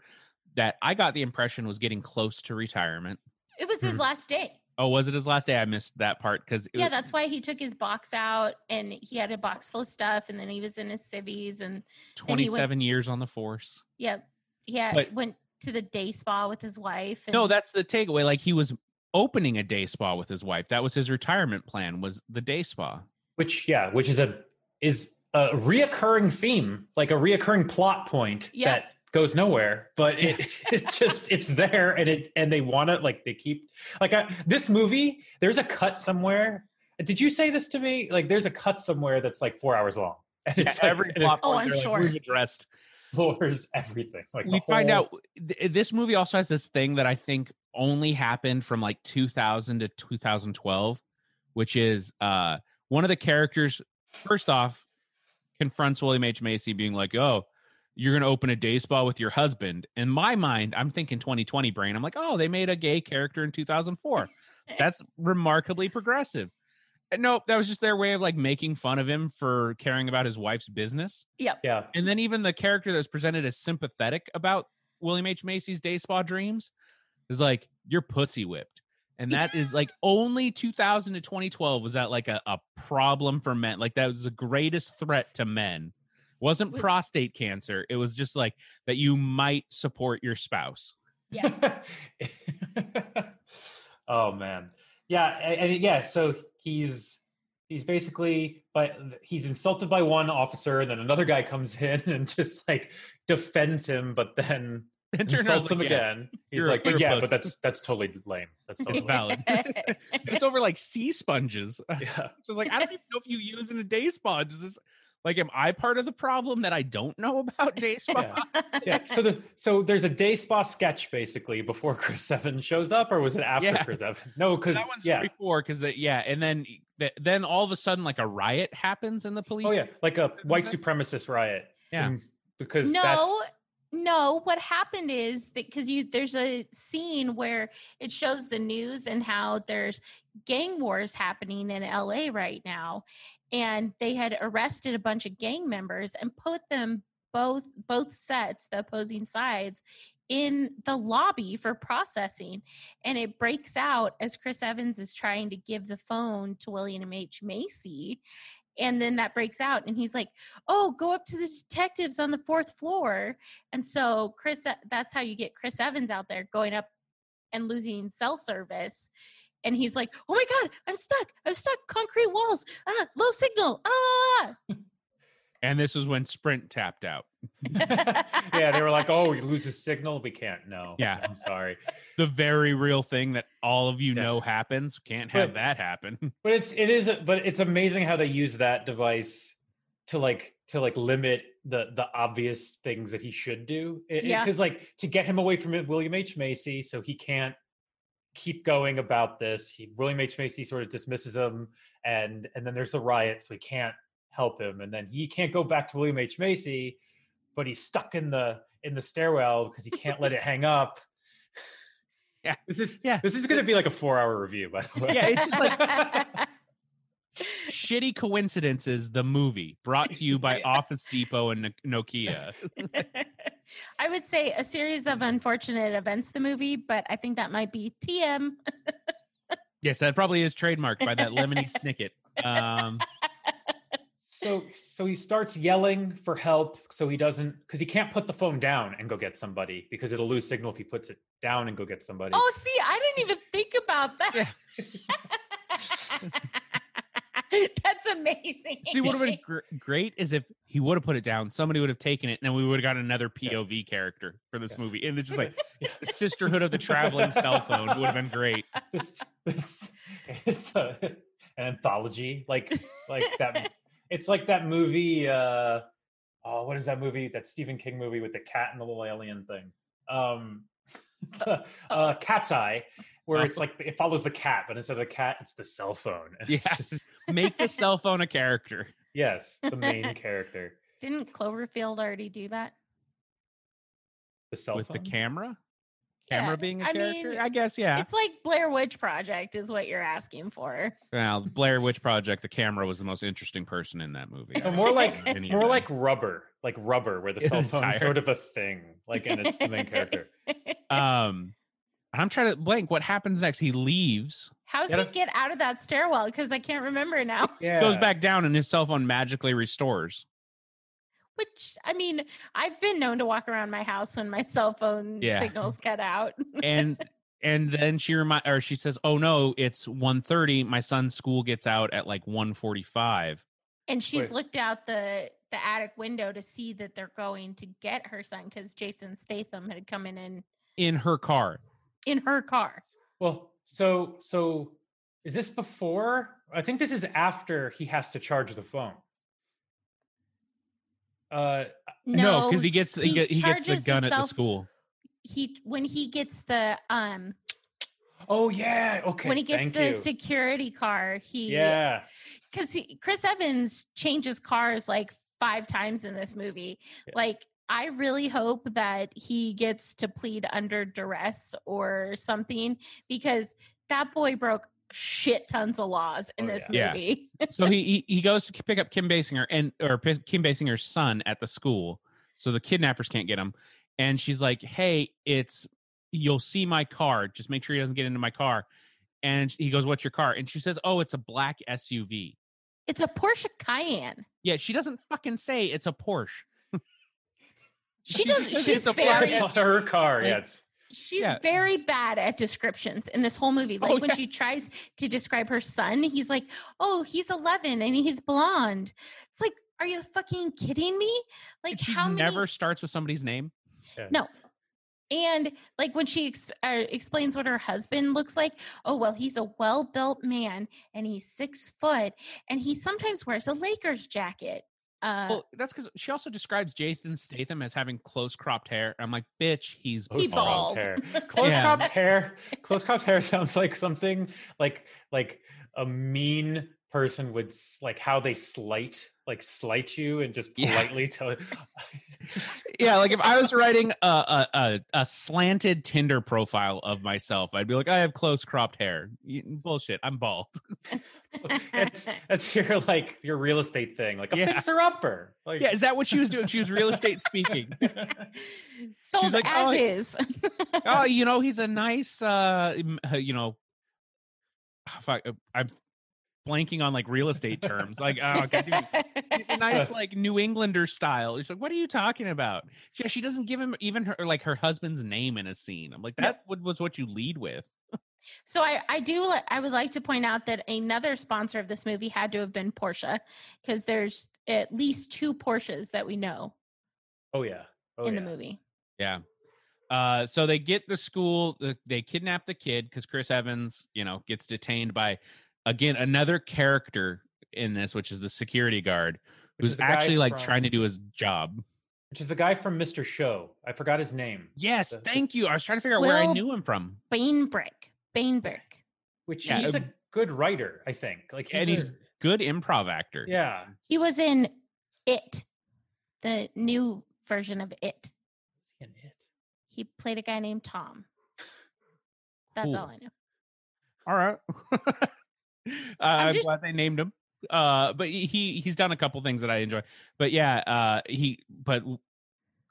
that I got the impression was getting close to retirement. It was his Mhm. last day. Oh, was it his last day? I missed that part because Yeah, that's why he took his box out and he had a box full of stuff and then he was in his civvies and and he went- 27 years on the force. yeah, yeah, But- went to the day spa with his wife. And, No, that's the takeaway. Like he was opening a day spa with his wife. That was his retirement plan. Was the day spa? Which yeah, which is a is a reoccurring theme, like a reoccurring plot point Yeah. that goes nowhere, but it [LAUGHS] it's just it's there and it and they want to like they keep like I, this movie. There's a cut somewhere. Did you say this to me? Like there's a cut somewhere that's like four hours long. [LAUGHS] And Yeah, it's like- every and it plot Oh, I'm they're like, sure. "We've addressed floors everything. Like we find whole- out th- this movie also has this thing that I think only happened from like 2000 to 2012, which is uh one of the characters first off confronts William H Macy being like, "Oh, you're going to open a day spa with your husband." In my mind, I'm thinking 2020 brain. I'm like, "Oh, they made a gay character in 2004." [LAUGHS] That's remarkably progressive. And Nope, that was just their way of like making fun of him for caring about his wife's business. yeah. And then even the character that's presented as sympathetic about William H. Macy's day spa dreams is like, you're pussy whipped. And that is like [LAUGHS] only 2000 to 2012 was that like a, a problem for men. Like that was the greatest threat to men. Wasn't Was- prostate cancer. It was just like that you might support your spouse. Yeah. [LAUGHS] oh man, yeah, and, and yeah. So he's he's basically, but he's insulted by one officer, and then another guy comes in [LAUGHS] and just like defends him, but then It turns out insults him like, yeah, again. He's you're like, you're yeah, puss." but that's that's totally lame. That's totally It's valid. [LAUGHS] [LAUGHS] It's over like sea sponges. [LAUGHS] Yeah. Just like I don't even know if you use in a day spa. Does this like am I part of the problem that I don't know about day spa? Yeah. yeah. So the so there's a day spa sketch basically before Chris Evans shows up, or was it after Yeah. Chris Evans? No, because that one's yeah. before because that yeah, and then then all of a sudden like a riot happens in the oh, police. Oh yeah, like a white supremacist riot. Yeah. Because no that's no what happened is that because you there's a scene where it shows the news and how there's gang wars happening in la right now and they had arrested a bunch of gang members and put them both both sets the opposing sides in the lobby for processing and it breaks out as chris evans is trying to give the phone to william h. Macy and then that breaks out and he's like oh go up to the detectives on the fourth floor. And so chris that's how you get chris evans out there going up and losing cell service and he's like oh my god i'm stuck i'm stuck concrete walls ah low signal ah [LAUGHS] and this was when Sprint tapped out. [LAUGHS] yeah, they were like, "Oh, we lose loses signal. We can't." No. Yeah. I'm sorry, The very real thing that all of you Yeah. know happens. Can't have But- that happen. but it's it is, but it's amazing how they use that device to like to like limit the the obvious things that he should do. Yeah. Because like to get him away from it, William H Macy, so he can't keep going about this. He, William H Macy sort of dismisses him, and and then there's the riot, so he can't help him, and then he can't go back to William H Macy, but he's stuck in the in the stairwell because he can't let it hang up. [LAUGHS] Yeah. This is Yeah. This is going to be like a four hour review, by the way. Yeah, it's just like [LAUGHS] Shitty Coincidences, the movie, brought to you by [LAUGHS] Office Depot and No- Nokia. i would say a series of unfortunate events the movie but i think that might be tm Yes, that probably is trademarked by that Lemony Snicket. Um, so so he starts yelling for help so he doesn't because he can't put the phone down and go get somebody because it'll lose signal if he puts it down and go get somebody Oh, see, I didn't even think about that. [LAUGHS] That's amazing. See, what would have been gr- [LAUGHS] great is if he would have put it down, somebody would have taken it, and then we would have got another POV character for this Yeah. movie. And it's just like the [LAUGHS] Sisterhood of the Traveling Cell Phone would have been great. this, this it's a, an anthology like like that it's like that movie uh oh what is that movie that stephen king movie with the cat and the little alien thing um [LAUGHS] uh cat's eye where it's like it follows the cat but instead of the cat it's the cell phone [LAUGHS] And it's Yes. just- Make the cell phone a character. [LAUGHS] yes the main character Didn't Cloverfield already do that? the cell with phone the camera. Camera Yeah, being a I character, mean, I guess. Yeah. It's like Blair Witch Project, is what you're asking for. Well, Blair Witch Project, the camera was the most interesting person in that movie. No, more like more them. like rubber like rubber where the [LAUGHS] Is cell phone is sort of a thing like and it's the main character [LAUGHS] Um, I'm trying to blank. What happens next? He leaves, How's Yeah. he get out of that stairwell? Because I can't remember now. yeah goes back down, and his cell phone magically restores. Which I mean, I've been known to walk around my house when my [LAUGHS] cell phone Yeah. signals cut out. and [LAUGHS] and then she remind or she says, "Oh no, it's 1.30. My son's school gets out at like 1.45. And she's Wait. looked out the the attic window to see that they're going to get her son because Jason Statham had come in and in her car. in her car. Well, so so is this before? I think this is after he has to charge the phone. Uh, No, because he gets he, he get, he gets the charges the gun at the school. he when he gets the um oh yeah, okay. when he gets thank the you. security car he yeah, because chris evans changes cars like five times in this movie Yeah. like i really hope that he gets to plead under duress or something because that boy broke shit tons of laws in Oh, this yeah. movie [LAUGHS] so he, he he goes to pick up Kim Basinger and or Kim Basinger's son at the school, so the kidnappers can't get him. And she's like, "Hey, it's you'll see my car. Just make sure he doesn't get into my car." And he goes, "What's your car?" And she says, "Oh, it's a black SUV." it's a porsche cayenne Yeah, she doesn't fucking say it's a Porsche. she [LAUGHS] She does says she's it's a very it's her car. Like- yes, She's Yeah. very bad at descriptions in this whole movie. Like Oh, when yeah. she tries to describe her son, he's like, "Oh, he's 11 and he's blonde." It's like, "Are you fucking kidding me?" Like she how many never starts with somebody's name. yeah. No. And like when she ex- uh, explains what her husband looks like, oh well, he's a well-built man and he's six foot, and he sometimes wears a Lakers jacket. Uh, Well, that's because she also describes Jason Statham as having close cropped hair. I'm like, bitch, he's Close He's bald. bald. hair. [LAUGHS] Close cropped hair. Close cropped hair [LAUGHS] sounds like something like like a mean person would like how they slight like slight you and just Yeah. politely tell. [LAUGHS] [LAUGHS] Yeah, like if I was writing a, a a a slanted Tinder profile of myself, I'd be like, I have close cropped hair. Bullshit, I'm bald. [LAUGHS] it's that's your like your real estate thing, like a Yeah. fixer upper. Like Yeah, is that what she was doing? She was real estate speaking. sold like, as "Oh, is. oh, you know, he's a nice, uh, uh, you know, fuck, uh, I'm blanking on like real estate terms. Like, oh, dude, he's a [LAUGHS] nice like New Englander style. She's like, what are you talking about? She, she doesn't give him even her like her husband's name in a scene. I'm like, that was what you lead with. So I, I do I would like to point out that another sponsor of this movie had to have been Porsche because there's at least two Porsches that we know oh yeah. Oh, in yeah. the movie. Yeah. Uh, so they get the school, the, they kidnap the kid because Chris Evans, you know, gets detained by again another character in this, which is the security guard, Which who's actually like trying to do his job. Which is the guy from Mr. Show. I forgot his name. Yes, The- the- thank you. I was trying to figure out where I knew him from. Bainbrick. Bainbrick. Which Yeah, he's uh, a good writer, I think. Like he's, And a- he's good improv actor. yeah. He was in It, the new version of It. In it. He played a guy named Tom. That's all I know. All right. [LAUGHS] [LAUGHS] uh, I'm just- glad they named him. Uh, but he- he he's done a couple things that I enjoy. But yeah, uh, he but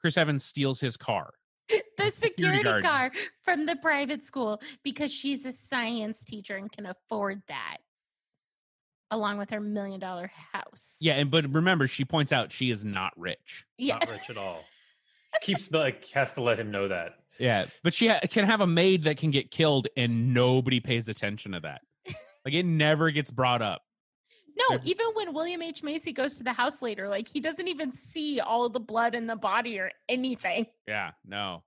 Chris Evans steals his car. [LAUGHS] The security guard. car from the private school because she's a science teacher and can afford that. along with her million dollar house. Yeah, and but remember, she points out she is not rich. Yeah. Not rich at all. [LAUGHS] Keeps like has to let him know that. Yeah, but she ha- can have a maid that can get killed, and nobody pays attention to that. Like it never gets brought up. No, They're- even when William H. Macy goes to the house later, like he doesn't even see all the blood in the body or anything. Yeah, no.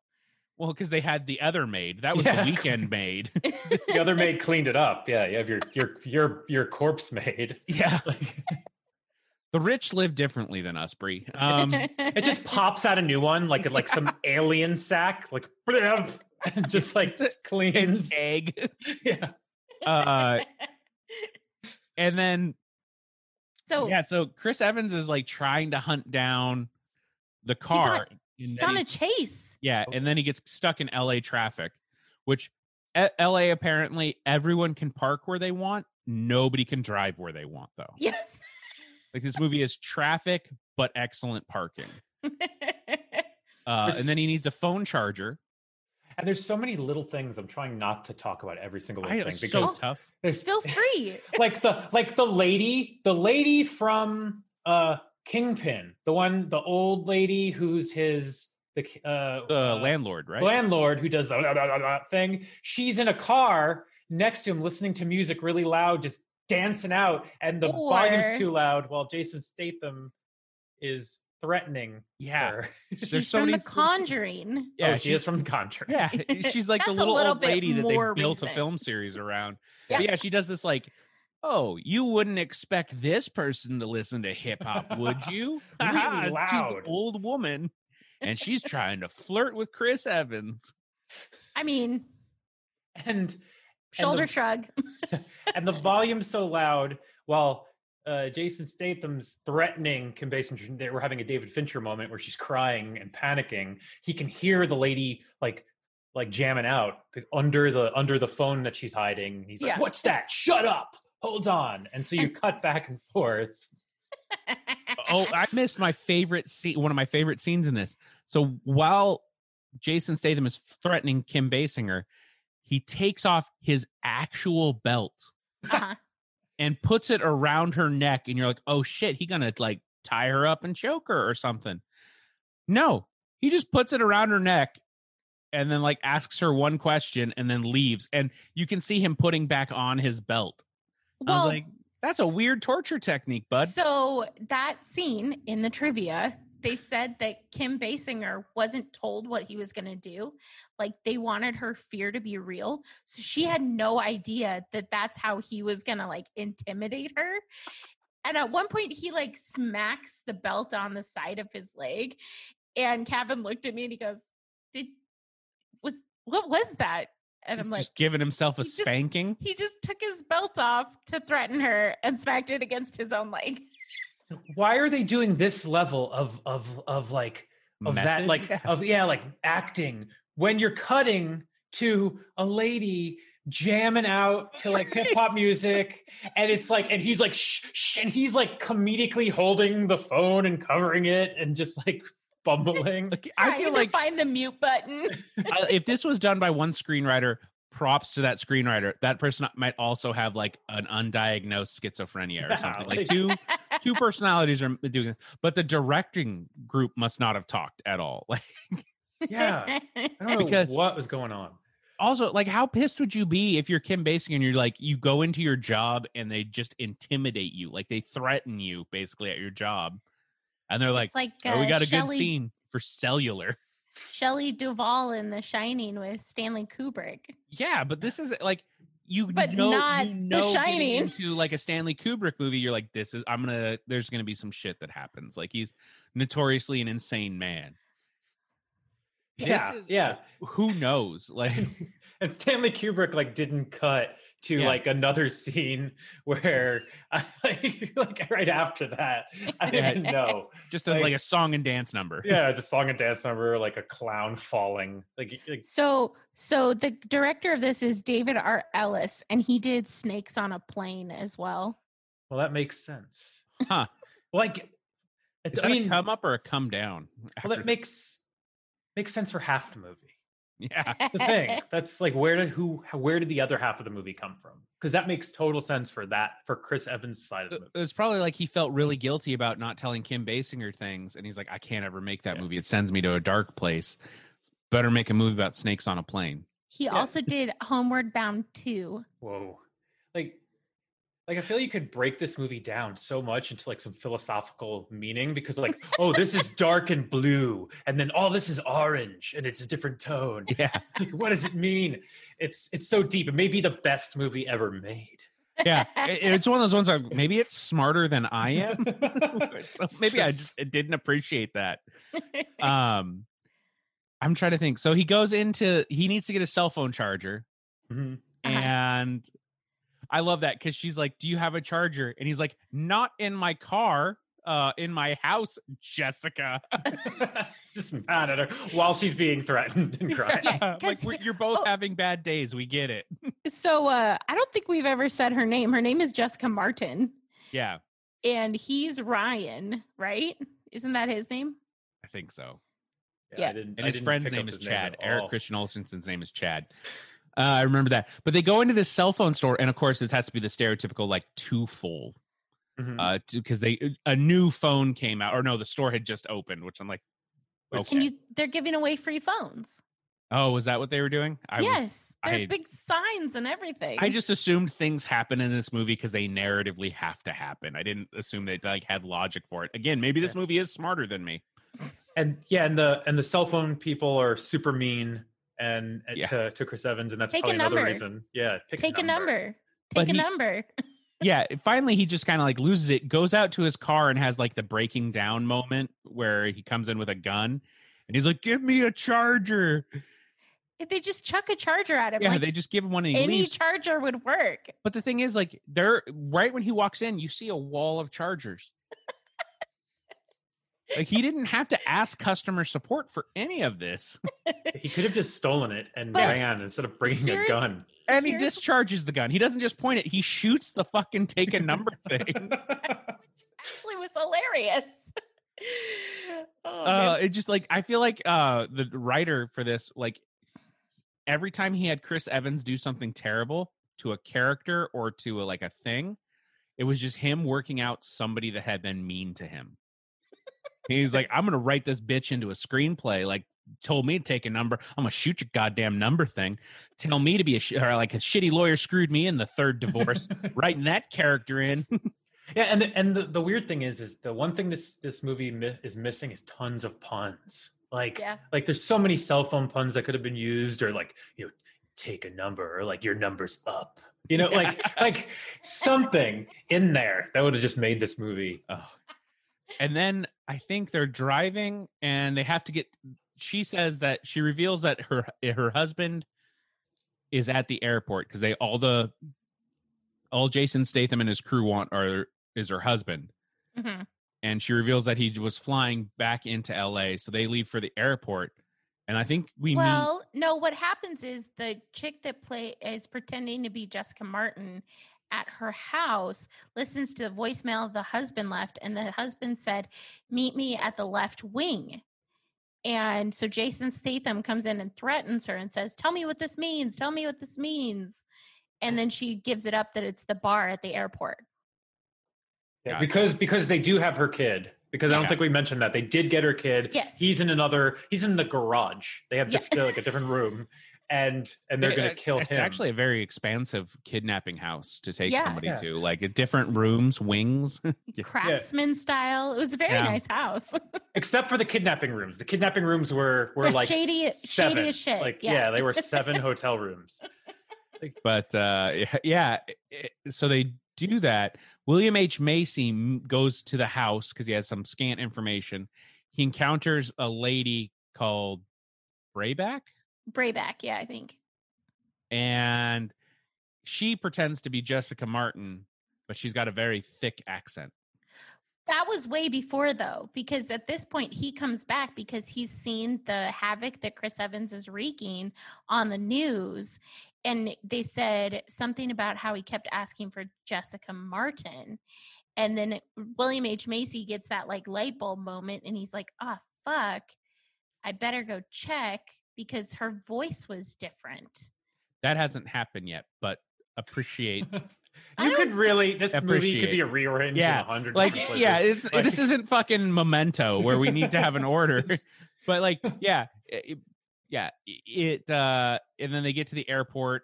Well, because they had the other maid. [LAUGHS] That was Yeah. the weekend maid. [LAUGHS] The other maid cleaned it up. Yeah, you have your [LAUGHS] your your your corpse maid. yeah. The rich live differently than us, Bree. Um, it just pops out a new one, like like some alien sack, like just like cleans. egg. Yeah. Uh, and then so yeah, so Chris Evans is like trying to hunt down the he's on, car. he's on he- a chase. Yeah, and then he gets stuck in LA traffic, which LA apparently everyone can park where they want. Nobody can drive where they want though. Yes. Like this movie is traffic but excellent parking. [LAUGHS] Uh, and then he needs a phone charger. And there's so many little things. I'm trying not to talk about every single I little it's thing so tough. there's Feel [LAUGHS] free. like the like the lady, the lady from uh Kingpin, the one, the old lady who's his the uh, The uh, landlord, right? landlord who does the blah, blah, blah, blah thing. She's in a car next to him, listening to music really loud, just dancing out, and the Or- volume's too loud while Jason Statham is threatening yeah, her. [LAUGHS] She's so from many The things- Conjuring. yeah, oh, she is from The Conjuring. Yeah, [LAUGHS] eh, she's like the little, little old lady that more they built a film series around. Yeah. But yeah, she does this like, oh, you wouldn't expect this person to listen to hip hop, would you? [LAUGHS] Really Haha, she's an loud. old woman, and she's trying to flirt with Chris Evans. I mean, and shoulder the- shrug. and the volume's so loud while uh, Jason Statham's threatening Kim Basinger. They were having a David Fincher moment where she's crying and panicking. He can hear the lady like like jamming out under the under the phone that she's hiding. He's like, Yeah. "What's that? Shut up! Hold on!" And so you And- cut back and forth. [LAUGHS] oh, I missed my favorite scene. One of my favorite scenes in this. So while Jason Statham is threatening Kim Basinger, he takes off his actual belt Uh-huh. And puts it around her neck, and you're like, "Oh shit, he gonna like tie her up and choke her or something." No, he just puts it around her neck and then like asks her one question and then leaves, and you can see him putting back on his belt. I was Well, like, "That's a weird torture technique, bud." So that scene in the trivia, they said that Kim Basinger wasn't told what he was going to do. Like they wanted her fear to be real. So she had no idea that that's how he was going to like intimidate her. And at one point he like smacks the belt on the side of his leg and Kevin looked at me and he goes, "Did was what was that?" And He's I'm like, just giving himself a he just- spanking. he just took his belt off to threaten her and smacked it against his own leg. [LAUGHS] Why are they doing this level of of of like of that like Yeah. of yeah like acting when you're cutting to a lady jamming out to like [LAUGHS] hip hop music and it's like and he's like shh, shh and he's like comedically holding the phone and covering it and just like [LAUGHS] bumbling Like, I Trying feel like find the mute button. [LAUGHS] uh, if this was done by one screenwriter, props to that screenwriter. That person might also have like an undiagnosed schizophrenia or Yeah, [LAUGHS] something. like- Like two [LAUGHS] two personalities are doing this, but the directing group must not have talked at all. [LAUGHS] Like yeah i don't know Because- what was going on also like how pissed would you be if you're Kim Basinger and you're like you go into your job and they just intimidate you, like they threaten you basically at your job, and they're like, it's like "Oh, we uh, got a Shelley, good scene for cellular." Shelley Duvall in The Shining with Stanley Kubrick. Yeah, but this is like you But know, not you The know getting Shining. into like a Stanley Kubrick movie. You're like, this is I'm gonna. There's gonna be some shit that happens. Like he's notoriously an insane man. This yeah is, yeah like, who knows? Like, [LAUGHS] and Stanley Kubrick like didn't cut to Yeah. like another scene [LAUGHS] where like, [LAUGHS] like right after that I didn't know just a, like, Like- a song and dance number. [LAUGHS] yeah the song and dance number like a clown falling like, like So, so the director of this is David R. Ellis, and he did Snakes on a Plane as well. well that makes sense Huh. like Is it, that I a mean come up or a come down? well after it makes makes sense for half the movie Yeah. the thing. That's like where did who where did the other half of the movie come from? Because that makes total sense for that for Chris Evans' side of the It movie. it was probably like he felt really guilty about not telling Kim Basinger things, and he's like, I can't ever make that Yeah. movie. It sends me to a dark place. Better make a movie about snakes on a plane. He also did Homeward Bound 2. Whoa. Like like I feel you could break this movie down so much into like some philosophical meaning because like, oh, this is dark and blue, and then all this is orange and it's a different tone. [LAUGHS] Yeah. Like, what does it mean? It's it's so deep. It may be the best movie ever made. Yeah. [LAUGHS] It- it's one of those ones where maybe it's smarter than I am. It's [LAUGHS] maybe I just- just didn't appreciate that. Um I'm trying to think. So he goes into he needs to get a cell phone charger. Mhm. Uh-huh. And I love that because she's like, Do you have a charger? And he's like, Not in my car, uh, in my house, Jessica. [LAUGHS] just mad at her while she's being threatened and [LAUGHS] crying. Yeah, like 'cause we're, you're both oh. having bad days. We get it. [LAUGHS] So uh I don't think we've ever said her name. Her name is Jessica Martin. Yeah, And he's Ryan, right? Isn't that his name? I think so. I Yeah. didn't, And I his didn't friend's name is his Chad. at Eric. Christian Olsen's name is Chad. Uh, I remember that. But they go into this cell phone store, and of course, this has to be the stereotypical like too full, Mhm. uh, because they a new phone came out, or no, the store had just opened, which I'm like, Which- okay. And you they're giving away free phones. oh, was that what they were doing? I was- yes. There I- are big signs and everything. I just assumed things happen in this movie because they narratively have to happen. I didn't assume they like had logic for it. Again, maybe this Yeah. movie is smarter than me. and yeah, and the and the cell phone people are super mean and and Yeah. to, to Chris Evans, and that's Take probably another number. reason. Yeah, pick take a number. But Take a he- number. [LAUGHS] yeah finally he just kind of like loses it goes out to his car and has like the breaking down moment where he comes in with a gun and he's like give me a charger If they just chuck a charger at him, yeah like they just give him one and he any leaves charger would work. but the thing is like they're right when he walks in you see a wall of chargers like he didn't have to ask customer support for any of this. [LAUGHS] He could have just stolen it and But ran instead of bringing a gun. and he discharges the gun. He doesn't just point it he shoots the fucking take a number [LAUGHS] thing. Which [LAUGHS] Actually was hilarious. oh, uh it just like i feel like uh the writer for this like every time he had chris evans do something terrible to a character or to a, like a thing it was just him working out somebody that had been mean to him he's like i'm gonna write this bitch into a screenplay like told me to take a number i'm gonna shoot your goddamn number thing tell me to be a sh- or like a shitty lawyer screwed me in the third divorce [LAUGHS] writing that character in [LAUGHS] Yeah, and the, and the, the weird thing is, is the one thing this this movie mi- is missing is tons of puns. Like, Yeah. like there's so many cell phone puns that could have been used, or like you know, take a number, or like your number's up. You know, like [LAUGHS] like something in there that would have just made this movie. Oh. And then I think they're driving and they have to get she says that she reveals that her her husband is at the airport because they all the all Jason Statham and his crew want are is her husband. Mhm. And she reveals that he was flying back into LA. So they leave for the airport. And I think we meet Well, no, what happens is the chick that play is pretending to be Jessica Martin at her house listens to the voicemail the husband left and the husband said, "Meet me at the left wing." And so Jason Statham comes in and threatens her and says, "Tell me what this means. Tell me what this means." And then she gives it up that it's the bar at the airport. Yeah, because because they do have her kid. Because I don't think we mentioned that they did get her kid. Yes. he's in another. He's in the garage. They have Yeah. diff- like a different room, [LAUGHS] and and they're It- going to kill it's him. It's actually a very expansive kidnapping house to take Yeah. somebody Yeah. to. Like uh, different rooms, wings. [LAUGHS] Craftsman style. It was a very Yeah. nice house. [LAUGHS] except for the kidnapping rooms. The kidnapping rooms were were Were like shady- seven. shady as shit, Like yeah. yeah. they were seven [LAUGHS] hotel rooms. but uh yeah it- so they do that william h macy goes to the house because he has some scant information he encounters a lady called brayback Brayback, yeah, I think. and she pretends to be jessica martin but she's got a very thick accent That was way before though, because at this point he comes back because he's seen the havoc that Chris Evans is wreaking on the news. And they said something about how he kept asking for Jessica Martin. And then it- William H. Macy gets that like light bulb moment and he's like, oh, fuck, I better go check because her voice was different. That hasn't happened yet, but appreciate. [LAUGHS] You could really this movie could be a in Yeah, a hundred like, different yeah, it's Like- this isn't fucking Memento where we need to have an order. [LAUGHS] [LAUGHS] but like, yeah, it, yeah, it. uh And then they get to the airport.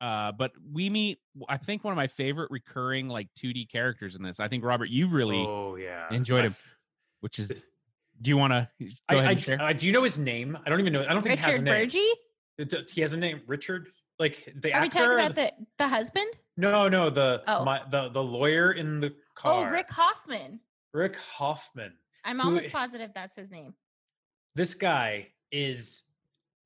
Uh, but we meet. I think one of my favorite recurring like 2D characters in this. I think Robert, you really, oh yeah, enjoyed I- him. which is. Do you want to go I, ahead I, and share? I- do you know his name? I don't even know. I don't think he has a Richard name. Burgi? It- uh, He has a name, Richard. Like the Are we talking about the- the the husband? no, no, the Oh. my, the the lawyer in the oh, car. Oh, Rick Hoffman. Rick Hoffman. I'm Who- almost positive that's his name. This guy is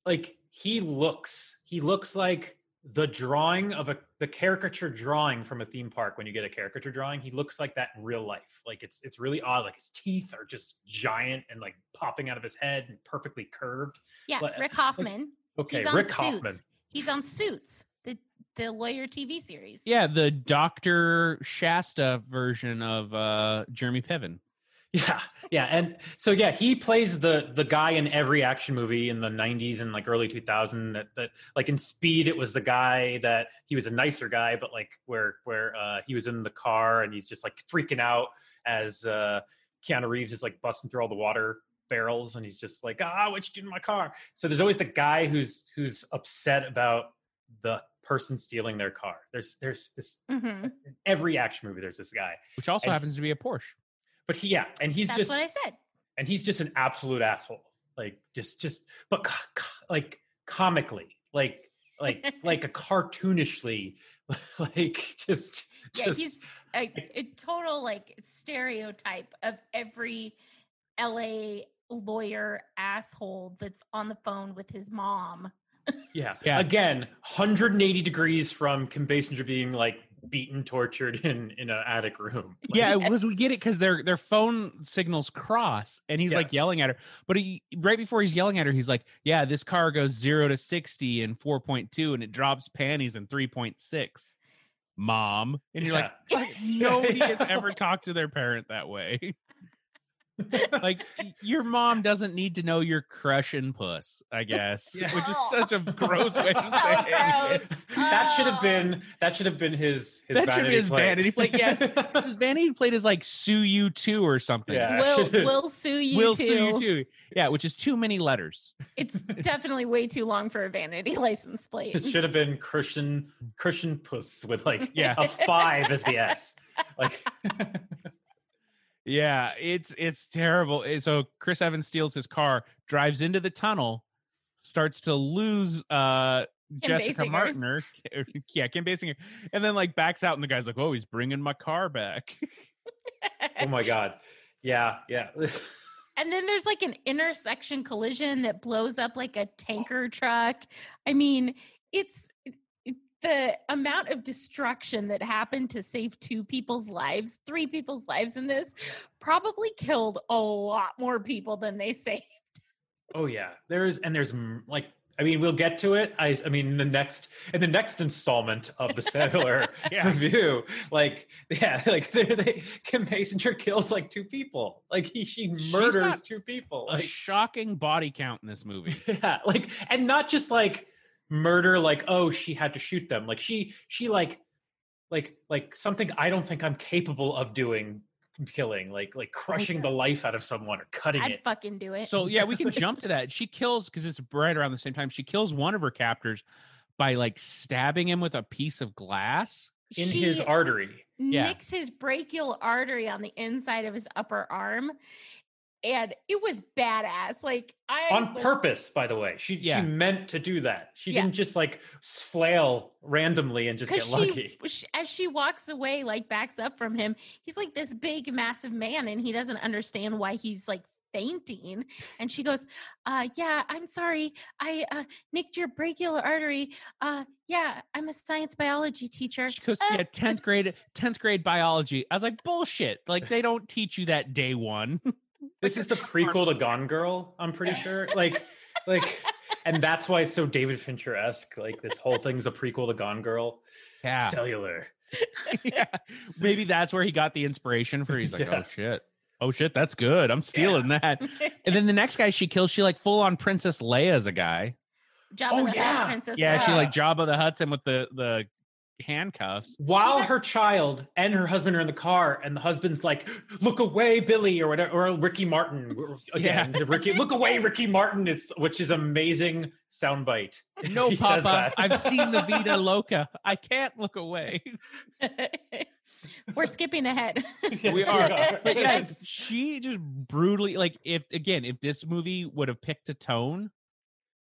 like he looks. He looks like the drawing of a the caricature drawing from a theme park when you get a caricature drawing he looks like that in real life like it's it's really odd like his teeth are just giant and like popping out of his head and perfectly curved Yeah, Like- Rick Hoffman. okay He's on rick Suits. hoffman He's on Suits, the the lawyer TV series. yeah, the Doctor Shasta version of uh Jeremy Piven. Yeah, yeah, and so yeah, he plays the the guy in every action movie in the '90s and like early 2000. That that like in Speed, it was the guy that he was a nicer guy, but like where where uh, he was in the car and he's just like freaking out as uh, Keanu Reeves is like busting through all the water barrels and he's just like ah what you do to my car so there's always the guy who's who's upset about the person stealing their car there's there's this hmm in every action movie there's this guy which also And- happens to be a Porsche. But he yeah and he's That's just what I said. and he's just an absolute asshole like just just but co- co- like comically like like [LAUGHS] like a cartoonishly [LAUGHS] like just Yeah, just he's a, a total like stereotype of every LA lawyer asshole that's on the phone with his mom. yeah Yeah. again 180 degrees from Kim Basinger being like beaten tortured [LAUGHS] in in an attic room [LAUGHS] Like, Yeah, Yes. because we get it because their their phone signals cross, and he's like yelling at her. But he right before he's yelling at her, he's like, "Yeah, this car goes zero to sixty in four point two, and it drops panties in three point six. Mom, and you're like, Yeah. "Fuck, [LAUGHS] nobody has ever talked to their parent that way. [LAUGHS] like your mom doesn't need to know you're crushing puss, I guess, Yeah. which is oh. such a gross way to [LAUGHS] So say it. gross. that should have Oh. been that should have been his his That should be vanity his plate. vanity plate. Yes, [LAUGHS] his vanity plate is like sue you too or something. Yeah. will will sue you will too. sue you too. Yeah, which is too many letters. It's definitely way too long for a vanity license plate. it should have been Christian Christian puss with like Yeah. a five as the S like Yeah, it's it's terrible. Eh, So Chris Evans steals his car, drives into the tunnel, starts to lose uh Kim Jessica Basinger. Martiner. [LAUGHS] yeah, Kim Basinger. And then like backs out and the guy's like, "Oh, he's bringing my car back." [LAUGHS] oh my god yeah yeah [LAUGHS] And then there's like an intersection collision that blows up like a tanker truck. I mean, it's it- it- the amount of destruction that happened to save two people's lives, three people's lives in this, probably killed a lot more people than they [LAUGHS] saved. Oh yeah, there's and there's like I mean we'll get to it. I I mean the next in the next installment of the Settler [LAUGHS] Yeah. review, like yeah, [LAUGHS] like they, they Kim Basinger kills like two people. Like he she murders two people. a shocking body count in this movie. yeah, like and not just like murder like oh she had to shoot them. Like she she like like like something I don't think I'm capable of doing killing like like crushing the life out of someone or cutting I'd it. fucking do it. So yeah, we can jump to that. She kills because it's right around the same time. She kills one of her captors by like stabbing him with a piece of glass. in She his artery. Yeah. nicks his brachial artery on the inside of his upper arm. And it was badass. Like I on was- purpose by the way she Yeah. she meant to do that she Yeah. didn't just like flail randomly and just get because lucky she, as she walks away, like backs up from him, he's like this big, massive man, and he doesn't understand why he's like fainting. And she goes, "Uh, yeah, I'm sorry, I uh, nicked your brachial artery. Uh, yeah, I'm a science biology teacher. She goes, Uh, yeah, tenth [LAUGHS] grade, tenth grade biology. I was like, bullshit. Like they don't teach you that day one. [LAUGHS] this is the [LAUGHS] prequel to gone girl i'm pretty [LAUGHS] sure like like and that's why it's so david fincher-esque like this whole thing's a prequel to gone girl Yeah, cellular [LAUGHS] yeah. Maybe that's where he got the inspiration for. He's like, Yeah. oh shit. oh shit, that's good. I'm stealing that. And then the next guy she kills, she like full on Princess Leia's a guy. Jabba Oh, the Hutt, yeah. Princess Yeah, she like Jabba the Hutt's and with the the handcuffs. While her child and her husband are in the car, and the husband's like, "Look away, Billy," or whatever, or Ricky Martin [LAUGHS] again. Ricky, look away, [LAUGHS] Ricky Martin. It's which is amazing soundbite. [LAUGHS] No, He says Papa, that. I've seen the Vida Loca. I can't look away. We're skipping ahead. Yes, we are. But yeah, she just brutally like if again if this movie would have picked a tone,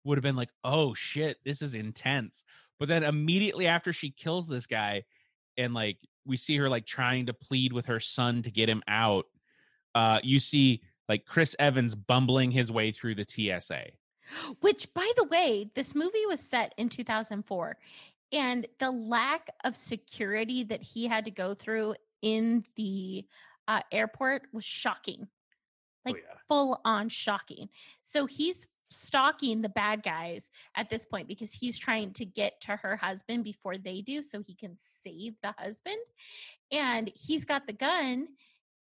would have been like, oh shit, this is intense. But then immediately after she kills this guy, and like we see her like trying to plead with her son to get him out, uh, you see like Chris Evans bumbling his way through the TSA. Which, by the way, this movie was set in 2004. And the lack of security that he had to go through in the uh, airport was shocking. Oh, Like yeah. full on shocking. So he's stalking the bad guys at this point because he's trying to get to her husband before they do so he can save the husband. And he's got the gun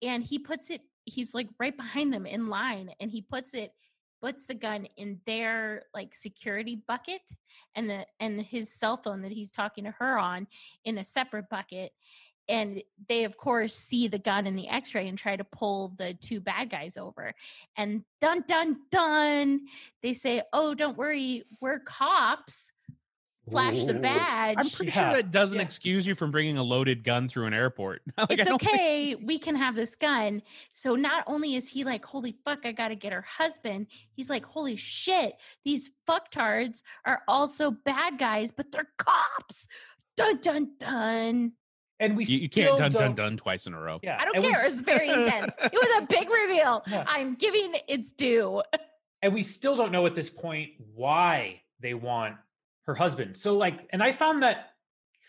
and he puts it, he's like right behind them in line and he puts it puts the gun in their like security bucket and the and his cell phone that he's talking to her on in a separate bucket and they of course see the gun in the x-ray and try to pull the two bad guys over and dun dun dun they say oh don't worry we're cops flash the badge I'm pretty Yeah, sure that doesn't yeah. excuse you from bringing a loaded gun through an airport. [LAUGHS] Like, it's don't think- okay. We can have this gun. So not only is he like, holy fuck, I got to get her husband. He's like, holy shit, these fucktards are also bad guys, but they're cops. Dun dun dun. And we you, you still can't dun dun don't- dun twice in a row. Yeah, I don't and we care. s- It's very intense. It was a big reveal. [LAUGHS] Yeah. I'm giving its due. [LAUGHS] and we still don't know at this point why they want her husband so like and i found that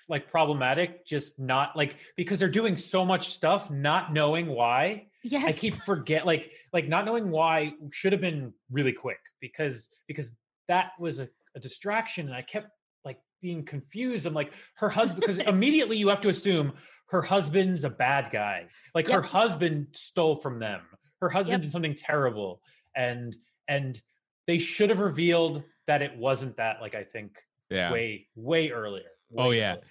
like problematic just not like because they're doing so much stuff not knowing why Yes. i keep [LAUGHS] forget like like not knowing why should have been really quick because because that was a, a distraction and i kept like being confused i'm like her husband because [LAUGHS] immediately you have to assume her husband's a bad guy like her husband stole from them her husband Yep. did something terrible and and they should have revealed that it wasn't that like i think Yeah. way way earlier Oh, yeah. earlier.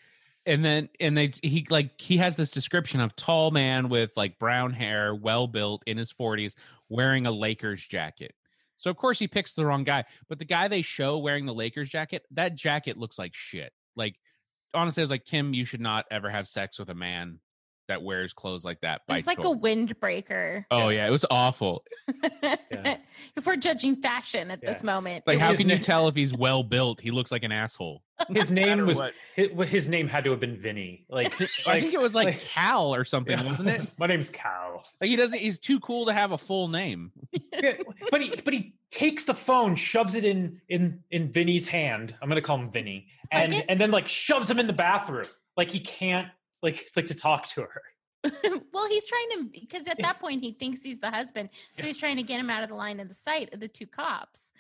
and then and they he like he has this description of tall man with like brown hair well built in his 40s wearing a lakers jacket so of course he picks the wrong guy but the guy they show wearing the lakers jacket that jacket looks like shit. Like honestly i was like kim you should not ever have sex with a man that wears clothes like that by it's like a windbreaker. oh yeah it was awful. If [LAUGHS] we're judging fashion at this moment. like how was can you na- tell if he's well built? He looks like an asshole. His [LAUGHS] matter name was his, his name had to have been vinny. Like [LAUGHS] i think it was like, like- cal or something Yeah. wasn't it? My name's cal. Like he doesn't he's too cool to have a full name. Yeah, but he but he takes the phone, shoves it in in in Vinny's hand. I'm gonna call him Vinny, and get- and then like shoves him in the bathroom, like he can't like like to talk to her. [LAUGHS] well, he's trying to because at that point he thinks he's the husband, so he's trying to get him out of the line of the sight of the two cops.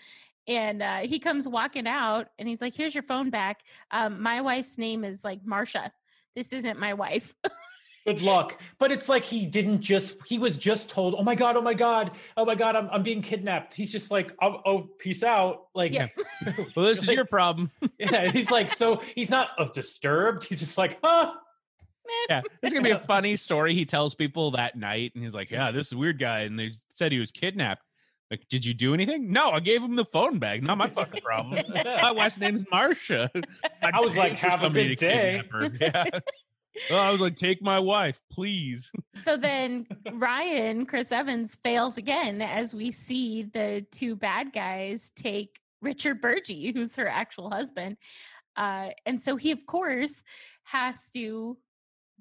And uh, he comes walking out, and he's like, "Here's your phone back. Um, my wife's name is like Marsha. This isn't my wife." Good luck. But it's like he didn't just he was just told, oh my god, oh my god, oh my god, I'm I'm being kidnapped. He's just like, oh, oh peace out. Like Yeah. [LAUGHS] well this is Like- your problem yeah, he's like so he's not uh, disturbed. He's just like, huh. Yeah, this is gonna be a funny story. He tells people that night, and he's like, "Yeah, this is a weird guy," and they said he was kidnapped. Like, did you do anything? No, I gave him the phone bag. Not my fucking problem. my wife's name's Marcia. [LAUGHS] I was like, paid "Have a somebody good day." Yeah. Well, I was like, take my wife, please. so then Ryan, Chris Evans, fails again as we see the two bad guys take Richard Burgi, who's her actual husband. Uh, and so he, of course, has to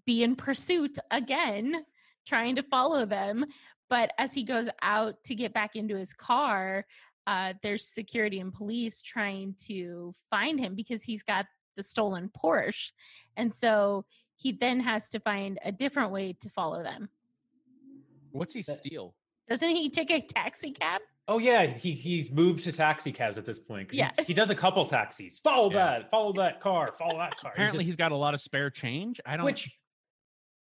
be in pursuit again, trying to follow them. But as he goes out to get back into his car, uh, there's security and police trying to find him because he's got the stolen Porsche. And so he then has to find a different way to follow them. What's he steal? Doesn't he take a taxi cab? Oh yeah, he he's moved to taxi cabs at this point. he- Yeah. he, does a couple taxis. Follow Yeah. that, follow that car, follow that car. Apparently, just- he's got a lot of spare change. I don't. which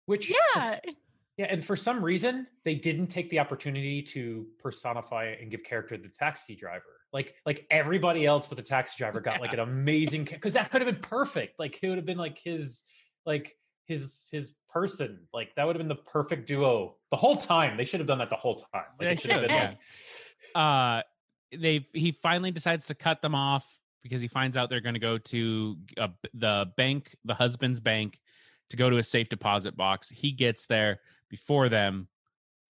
which Yeah. [LAUGHS] Yeah, and for some reason they didn't take the opportunity to personify and give character to the taxi driver. Like like everybody else with the taxi driver got like an amazing because that could have been perfect. Like it would have been like his like his his person. Like that would have been the perfect duo the whole time. They should have done that the whole time. Like They it should have been yeah. like [LAUGHS] uh they he finally decides to cut them off because he finds out they're going to go to uh, the bank the husband's bank to go to a safe deposit box he gets there before them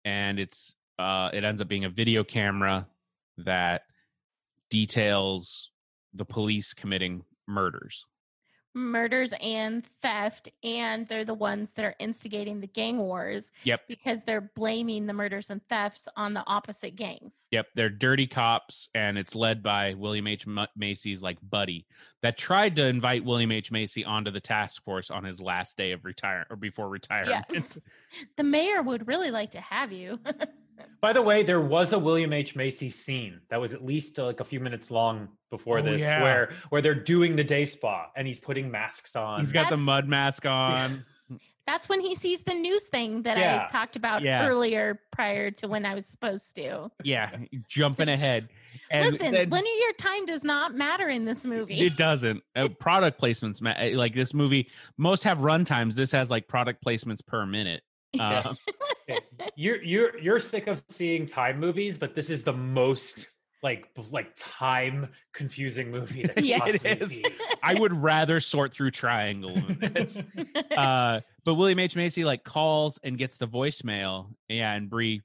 and it's uh it ends up being a video camera that details the police committing murders Murders and theft, and they're the ones that are instigating the gang wars yep because they're blaming the murders and thefts on the opposite gangs. Yep, they're dirty cops, and it's led by William H. M- Macy's like buddy that tried to invite William H. Macy onto the task force on his last day of retire or before retirement. [LAUGHS] The mayor would really like to have you. [LAUGHS] By the way, there was a William H. Macy scene that was at least uh, like a few minutes long before Oh, this, yeah. where where they're doing the day spa and he's putting masks on. He's got the mud mask on. [LAUGHS] That's when he sees the news thing that Yeah. I talked about Yeah. earlier prior to when I was supposed to. yeah, jumping ahead. [LAUGHS] And Listen, then- linear time does not matter in this movie. it doesn't. Uh, product placements, ma- uh, like this movie, most have run times. This has like product placements per minute. [LAUGHS] Yeah. Uh, Okay, you're you're you're sick of seeing time movies, but this is the most like like time confusing movie that Yes. It is. be. I would rather sort through Triangle [LAUGHS] than this. uh, but William H Macy like calls and gets the voicemail, yeah, and Bree.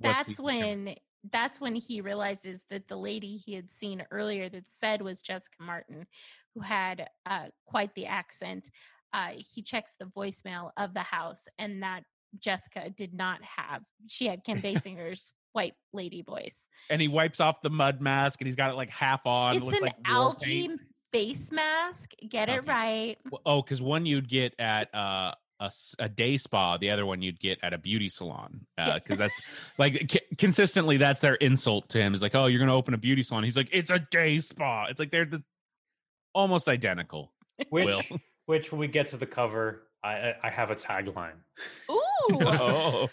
that's he- when that's when he realizes that the lady he had seen earlier that said was Jessica Martin, who had uh, quite the accent. Uh, he checks the voicemail of the house, and that Jessica did not have. She had Kim [LAUGHS] Basinger's white lady voice. and he wipes off the mud mask and he's got it like half on. it it's looks an like war algae paint. face mask. Get it right. Well, Oh, because one you'd get at uh, a, s- a day spa, the other one you'd get at a beauty salon. Yeah. Because that's like c- consistently, that's their insult to him. Is like, oh, you're gonna open a beauty salon. He's like, it's a day spa. It's like they're the, almost identical. Which Will. [LAUGHS] which when we get to the cover, I I, I have a tagline. Ooh, [LAUGHS] oh,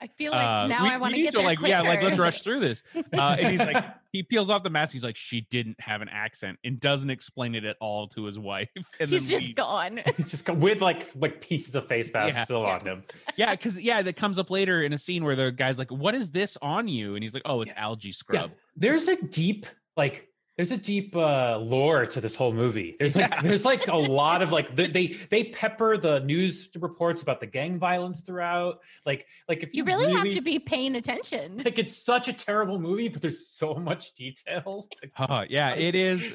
I feel like Uh, now we- I want to need get there like yeah, like let's rush through this. [LAUGHS] Uh, and he's like, he peels off the mask. He's like, she didn't have an accent and doesn't explain it at all to his wife. [LAUGHS] And He's then just leaves. gone. He's just gone with like like pieces of face mask Yeah. still Yeah. on him. Yeah, because yeah, that comes up later in a scene where the guy's like, "What is this on you?" And he's like, "Oh, it's algae scrub." There's a deep like there's a deep uh lore to this whole movie. There's like Yeah. there's like a [LAUGHS] lot of like they, they they pepper the news reports about the gang violence throughout. Like like if You you, really, have to be paying attention. like it's such a terrible movie, but there's so much detail. [LAUGHS] to- Uh, yeah, it is.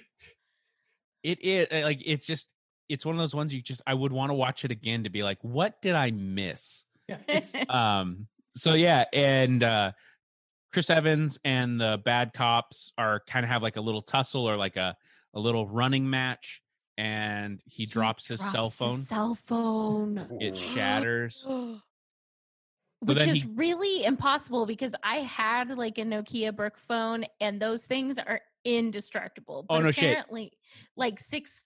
It is uh, like it's just it's one of those ones you just I would want to watch it again to be like, what did I miss? yeah, [LAUGHS] Um. So yeah, and uh Chris Evans and the bad cops are kind of have like a little tussle or like a a little running match, and he, drops his cell phone. cell phone. It [GASPS] shatters. Which is he- really impossible because I had like a Nokia brick phone and those things are indestructible. Oh, But no shit. apparently, like six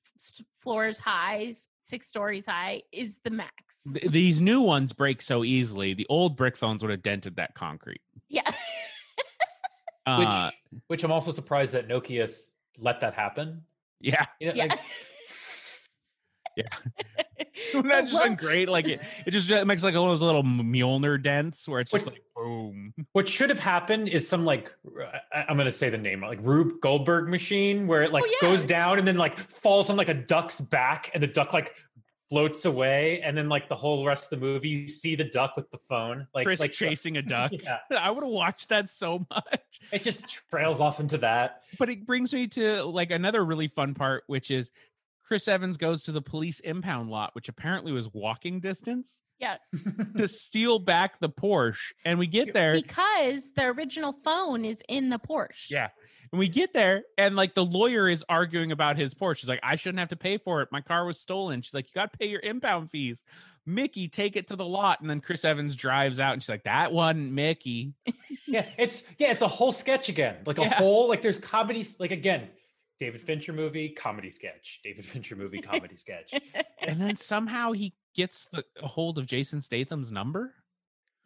floors high, six stories high is the max. Th- these new ones break so easily. The old brick phones would have dented that concrete. yeah. [LAUGHS] which Uh, which I'm also surprised that Nokia let that happen. yeah, You know, Yeah. like, [LAUGHS] Wouldn't that The just been great? Like it, it just it makes like one of those little Mjolnir dents where it's just Which- like boom. [LAUGHS] what should have happened is some like I- I'm gonna say the name like Rube Goldberg machine where it like Oh, yeah. goes down and then like falls on like a duck's back and the duck like floats away and then like the whole rest of the movie you see the duck with the phone like Chris like uh, chasing a duck. [LAUGHS] yeah [LAUGHS] I would have watched that so much. it just trails off into that But it brings me to like another really fun part, which is Chris Evans goes to the police impound lot, which apparently was walking distance, Yeah. [LAUGHS] to steal back the Porsche. And we get there. Because the original phone is in the Porsche. Yeah. And we get there, and like the lawyer is arguing about his Porsche. She's like, I shouldn't have to pay for it. My car was stolen. She's like, You got to pay your impound fees. Mickey, take it to the lot. And then Chris Evans drives out, and she's like, That wasn't Mickey. yeah it's yeah it's a whole sketch again like a Yeah. whole like there's comedy, like again David Fincher movie comedy sketch David Fincher movie comedy sketch [LAUGHS] And then somehow he gets the a hold of Jason Statham's number.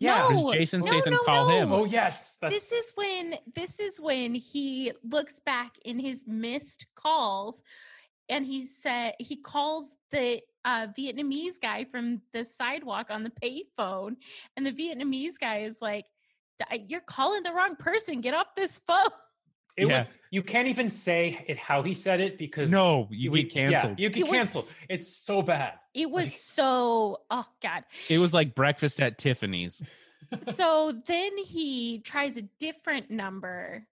Yeah. No, Jason no, Statham no, call him? Oh yes, that's this is when this is when he looks back in his missed calls and he said he calls the uh, Vietnamese guy from the sidewalk on the payphone. And the Vietnamese guy is like you're calling the wrong person. Get off this phone it Yeah. would, you can't even say it how he said it because No, you we- get canceled. Yeah, you get It was- canceled. It's so bad. it was Like- so oh god It was like breakfast at Tiffany's. so then he tries a different number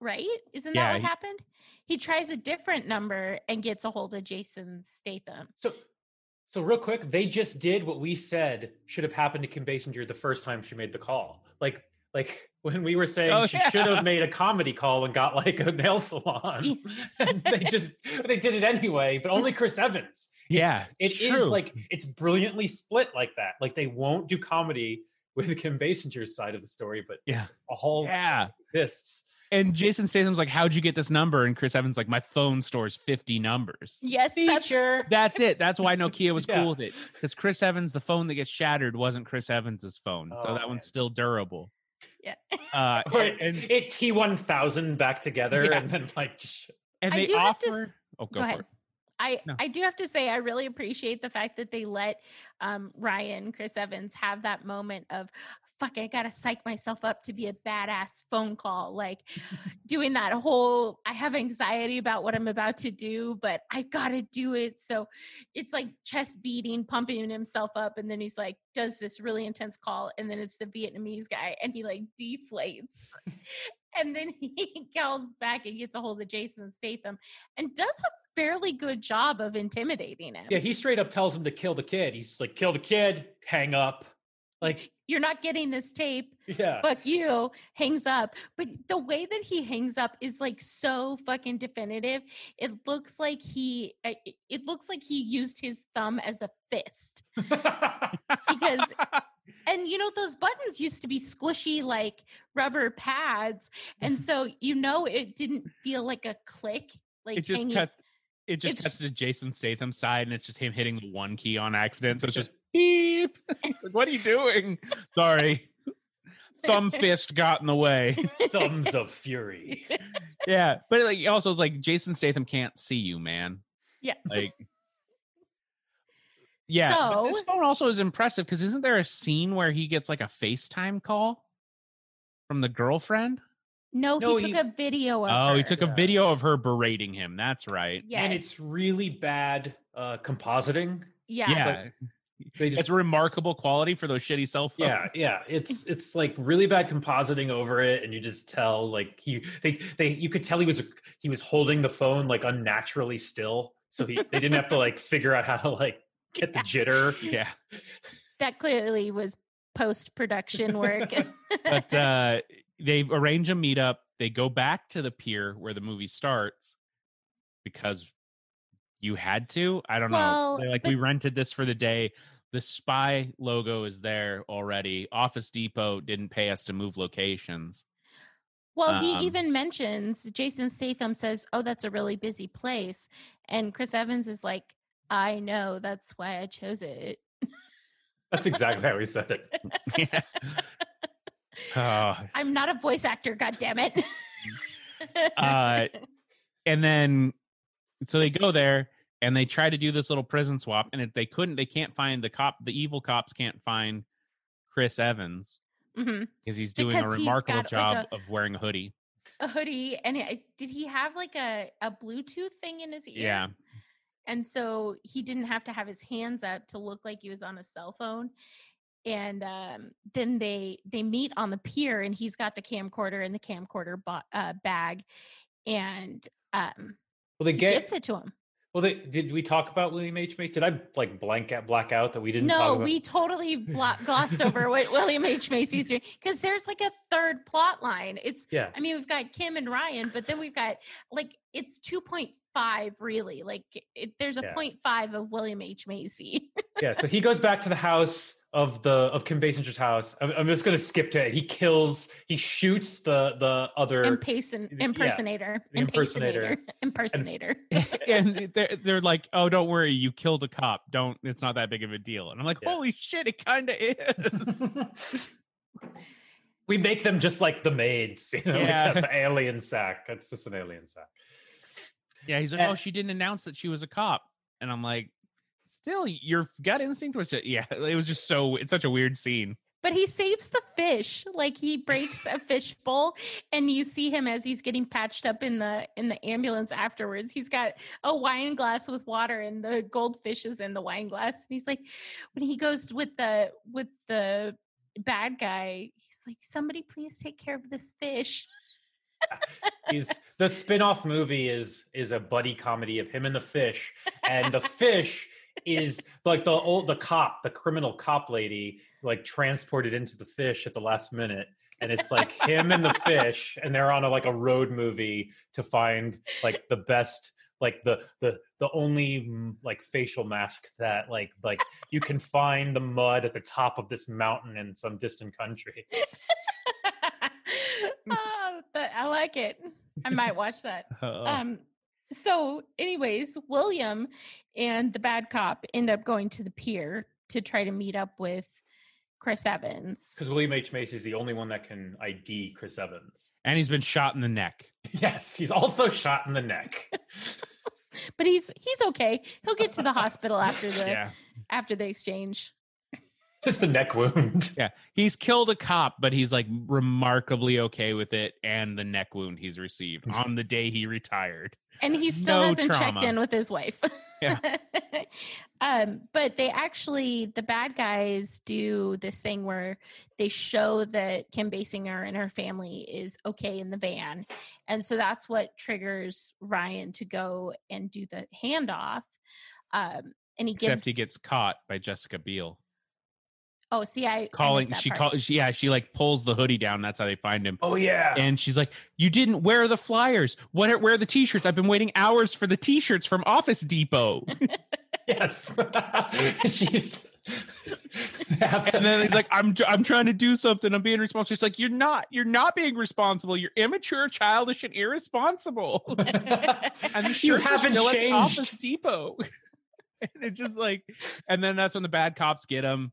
right isn't Yeah, that what he- happened he tries a different number and gets a hold of jason statham So, so real quick, they just did what we said should have happened to Kim Basinger the first time she made the call. Like, like when we were saying Oh, she should have made a comedy call and got like a nail salon. [LAUGHS] And they just they did it anyway, but only Chris Evans. Yeah, It it's is like it's brilliantly split like that. Like they won't do comedy with Kim Basinger's side of the story, but Yeah. it's all yeah. exists. And Jason Statham's like, "How'd you get this number?" And Chris Evans like, "My phone stores fifty numbers." yes that's Feature. That's it. That's why Nokia was Yeah. cool with it because Chris Evans, the phone that gets shattered, wasn't Chris Evans's phone, so Oh, that one's still durable. Yeah. Uh, Or [LAUGHS] and, it, and, it T one thousand back together, Yeah. and then like sh- and I they do have to. Oh, go, go for ahead. it. I, No. I do have to say I really appreciate the fact that they let um, Ryan Chris Evans have that moment of fuck I gotta psych myself up to be a badass phone call like [LAUGHS] doing that whole I have anxiety about what I'm about to do but I gotta do it so it's like chest beating pumping himself up and then he's like does this really intense call and then it's the Vietnamese guy and he like deflates [LAUGHS] [LAUGHS] and then he calls back and gets a hold of Jason Statham and does a fairly good job of intimidating him. yeah, he straight up tells him to kill the kid. He's like, kill the kid, hang up. Like, You're not getting this tape. yeah. Fuck you. Hangs up. But the way that he hangs up is like so fucking definitive. It looks like he uh, it- looks like he used his thumb as a fist. Because- [LAUGHS] And you know those buttons used to be squishy like rubber pads and [LAUGHS] so you know it didn't feel like a click like It just hanging- cuts. It just It's- cuts to Jason Statham's side, and it's just him hitting the one key on accident. So it's just beep. Like, [LAUGHS] what are you doing? Sorry, [LAUGHS] thumb fist got in the way. [LAUGHS] Thumbs of fury. yeah, but like also it's like Jason Statham can't see you, man. Yeah. Like yeah, So this phone also is impressive because isn't there a scene where he gets like a FaceTime call from the girlfriend? no, No, he took he- a video of Oh, he her. took a video of her berating him. That's right. yes. And it's really bad uh compositing. yeah. Yeah, They just it's remarkable quality for those shitty cell phones. yeah, yeah. It's it's like really bad compositing over it, and you just tell like he they they you could tell he was he was holding the phone like unnaturally still, so he they didn't have to like figure out how to like get the jitter. yeah. that clearly was post production [LAUGHS] work. but uh [LAUGHS] they arrange a meetup they go back to the pier where the movie starts because you had to i don't Well, know They're like but- we rented this for the day the spy logo is there already office depot didn't pay us to move locations well, he Um, even mentions Jason Statham says, "Oh, that's a really busy place," and Chris Evans is like, "I know, that's why I chose it." That's exactly how he said it. yeah. [LAUGHS] [LAUGHS] Oh, I'm not a voice actor, god damn it. uh, and then so they go there and they try to do this little prison swap and if they couldn't they can't find the cop the evil cops can't find chris evans Mhm. because he's doing a Because he's remarkable got, like, job of wearing a hoodie A hoodie, and I- did he have like a a Bluetooth thing in his ear? yeah and so he didn't have to have his hands up to look like he was on a cell phone and um, then they they meet on the pier and he's got the camcorder in the camcorder bo- uh, bag and um, Well, they he get gives it to him well. They did we talk about William H Macy? Did I like blank out black out that we didn't? talk no we totally blo- glossed over what william h macy's doing because there's like a third plot line it's yeah. I mean, we've got Kim and Ryan, but then we've got like it's 2.5 really. Like it, there's a Yeah. 0.5 of William H. Macy. yeah so he goes back to the house of the of Kim Basinger's house. I'm, I'm just gonna skip to it. He kills. He shoots the the other Imperson- yeah, impersonator. the impersonator. Impersonator. [LAUGHS] and they're, they're like, "Oh, don't worry, you killed a cop. Don't. It's not that big of a deal." And I'm like, Yeah. "Holy shit, it kind of is." [LAUGHS] [LAUGHS] we make them just like the maids, you know, Yeah. like the alien sack. That's just an alien sack. yeah, he's like, And- "Oh, she didn't announce that she was a cop," and I'm like, "Still, your gut instinct was just yeah." [LAUGHS] It was just so. It's such a weird scene. but he saves the fish. Like he breaks a fish bowl and you see him as he's getting patched up in the in the ambulance afterwards. He's got a wine glass with water and the goldfish is in the wine glass. And he's like when he goes with the with the bad guy, he's like, somebody please take care of this fish. Uh, he's the spin-off movie is is a buddy comedy of him and the fish, and the [LAUGHS] fish is like the old the cop, the criminal cop lady, like transported into the fish at the last minute. And it's like him and the fish, and they're on a like a road movie to find like the best, like the the the only mm, like facial mask that like like you can find the mud at the top of this mountain in some distant country. [LAUGHS] oh, I like it. I might watch that. Uh, [LAUGHS] Um, so, anyways, William and the bad cop end up going to the pier to try to meet up with Chris Evans. Because William H. Macy is the only one that can ID Chris Evans. and he's been shot in the neck. [LAUGHS] Yes, he's also shot in the neck. [LAUGHS] But he's he's okay. He'll get to the hospital after the Yeah, after the exchange. Just a neck wound. yeah. He's killed a cop, but he's like remarkably okay with it and the neck wound he's received on the day he retired. And he still No hasn't checked in with his wife. Yeah. [LAUGHS] um, but they actually the bad guys do this thing where they show that Kim Basinger and her family is okay in the van. And so that's what triggers Ryan to go and do the handoff. Um, and he gives Except he gets caught by Jessica Biel. Oh see I I calling that she calls yeah she like pulls the hoodie down that's how they find him. Oh yeah. and she's like you didn't wear the flyers. What are, where are the t-shirts? I've been waiting hours for the t-shirts from office depot. [LAUGHS] Yes. [LAUGHS] She's and then he's like i'm i'm trying to do something. I'm being responsible. She's like you're not you're not being responsible. You're immature childish and irresponsible. [LAUGHS] And the you shirts are haven't still at office depot. And it's just like and then that's when the bad cops get him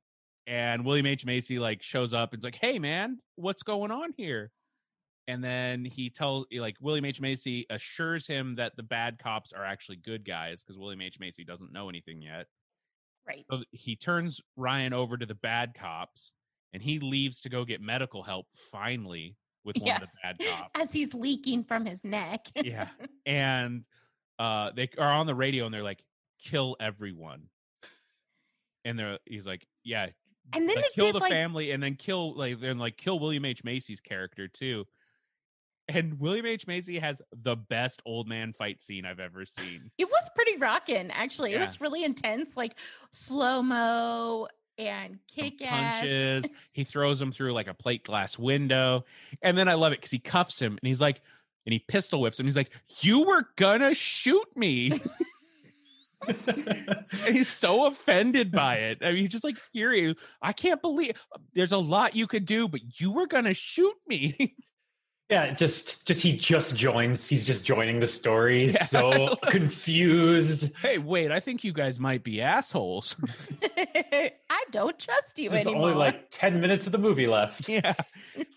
and william h. Macy like shows up and's like hey man what's going on here? And then he tells like william h. Macy assures him that the bad cops are actually good guys because william h. Macy doesn't know anything yet. Right. so he turns ryan over to the bad cops and he leaves to go get medical help finally with one Yeah. of the bad [LAUGHS] cops. As he's leaking from his neck. yeah. [LAUGHS] And uh they are on the radio and they're like kill everyone. And they're he's like yeah And then like, it kill did the like family and then kill like then like kill william h. Macy's character too. And william h. Macy has the best old man fight scene i've ever seen. It was pretty rocking actually. It was really intense, like slow mo and kick ass. punches. [LAUGHS] He throws him through like a plate glass window. And then i love it because he cuffs him and he's like and he pistol whips him. He's like you were gonna shoot me [LAUGHS] he's so offended by it. I mean, he's just like furious. I can't believe there's a lot you could do, but you were gonna shoot me. [LAUGHS] yeah, just just he just joins. He's just joining the story. Yeah. so [LAUGHS] confused. hey, wait, I think you guys might be assholes. [LAUGHS] I don't trust you There's anymore. only like 10 minutes of the movie left. yeah.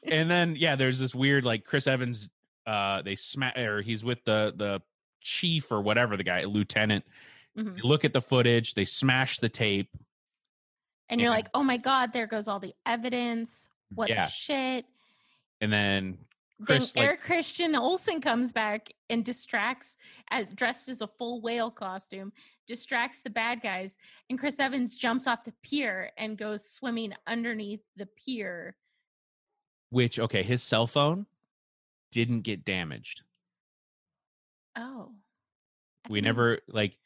And then yeah, there's this weird like Chris Evans. Uh, they smack or he's with the the chief or whatever the guy, lieutenant. Mhm. They look at the footage. They smash the tape. and you're like, oh my god, there goes all the evidence. What Yeah. the shit? And then Chris then like Eric Christian Olsen comes back and distracts, uh, dressed as a full whale costume, distracts the bad guys, and Chris Evans jumps off the pier and goes swimming underneath the pier. which okay, his cell phone didn't get damaged. Oh, we never like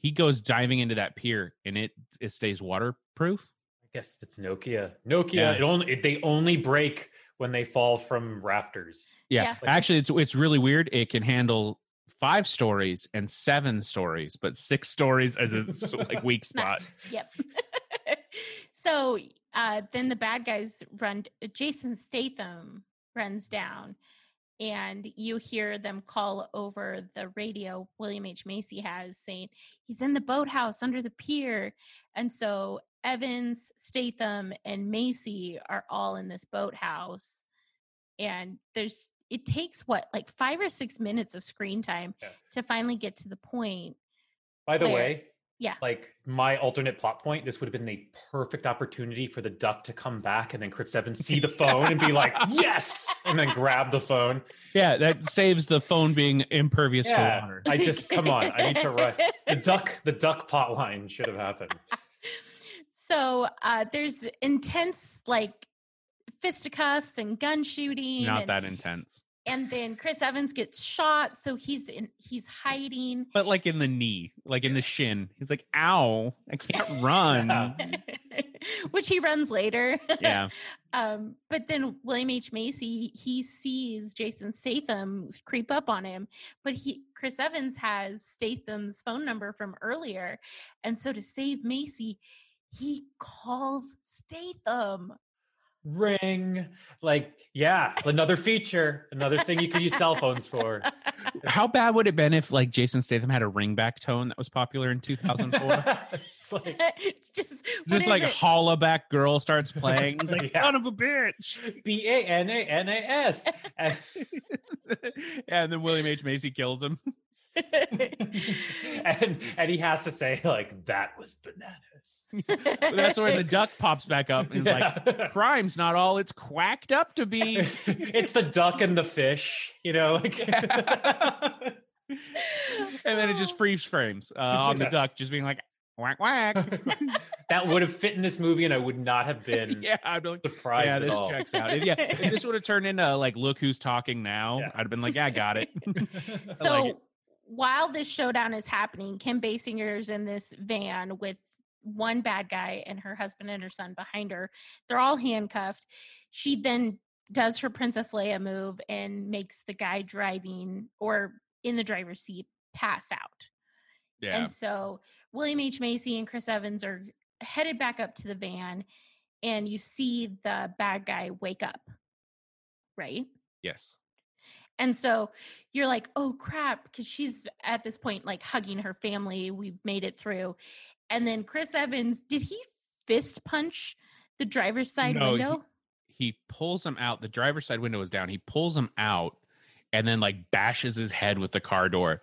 he goes diving into that pier and it it stays waterproof I guess it's Nokia. Nokia. Yeah. It only it, they only break when they fall from rafters. yeah, Yeah. actually it's it's really weird it can handle five stories and seven stories but six stories is its [LAUGHS] like weak spot [LAUGHS] Yep. [LAUGHS] So uh, then the bad guys run. Jason Statham runs down, and you hear them call over the radio. William H Macy has saying he's in the boathouse under the pier, and so Evans, Statham, and Macy are all in this boathouse, and there's it takes what like five or six minutes of screen time Yeah. to finally get to the point. By the Where? way, Yeah. like my alternate plot point, this would have been the perfect opportunity for the duck to come back and then Chris Evans see the [LAUGHS] phone and be like, yes, and then grab the phone. Yeah, that saves the phone being impervious to water. I just come on, I need to [LAUGHS] write the duck, the duck plot line should have happened. So uh, there's intense like fisticuffs and gun shooting. Not and, that intense, and then Chris Evans gets shot, so he's in he's hiding. but like in the knee, like in the shin. He's like, "Ow, I can't [LAUGHS] run." [LAUGHS] Which he runs later. yeah, [LAUGHS] Um, but then William H. Macy, he sees Jason Statham creep up on him, but he Chris Evans has Statham's phone number from earlier. And so to save Macy, he calls Statham. Ring, like, yeah, another feature, another thing you could use cell phones for. [LAUGHS] How bad would it been if like Jason Statham had a ringback tone that was popular in 2004? [LAUGHS] it's like, [LAUGHS] Just, what Just like it? holla back girl starts playing. He's like, Yeah. son of a bitch. B A N A N A S. And then William H. Macy kills him. And and he has to say like that was bananas. That's when the duck pops back up and is like, Yeah. crime's not all it's quacked up to be. [LAUGHS] it's the duck and the fish, you know, like and then it just freeze frames uh, [LAUGHS] on the duck, just being like, whack, whack. [LAUGHS] that would have fit in this movie, and I would not have been yeah, I'd be like, surprised yeah, at this all. checks out. If- yeah, if this would have turned into like, look who's talking now, Yeah. I'd have been like, yeah, I got it. so it. While this showdown is happening, Kim Basinger's in this van with one bad guy and her husband and her son behind her. They're all handcuffed. She then does her Princess Leia move and makes the guy driving or in the driver's seat pass out. yeah, And so William H. Macy and Chris Evans are headed back up to the van, and you see the bad guy wake up, right? yes. And so you're like, oh crap, because she's at this point like hugging her family. We've made it through. And then Chris Evans, did he fist punch the driver's side No, window? He pulls him out. The driver's side window is down. He pulls him out and then like bashes his head with the car door.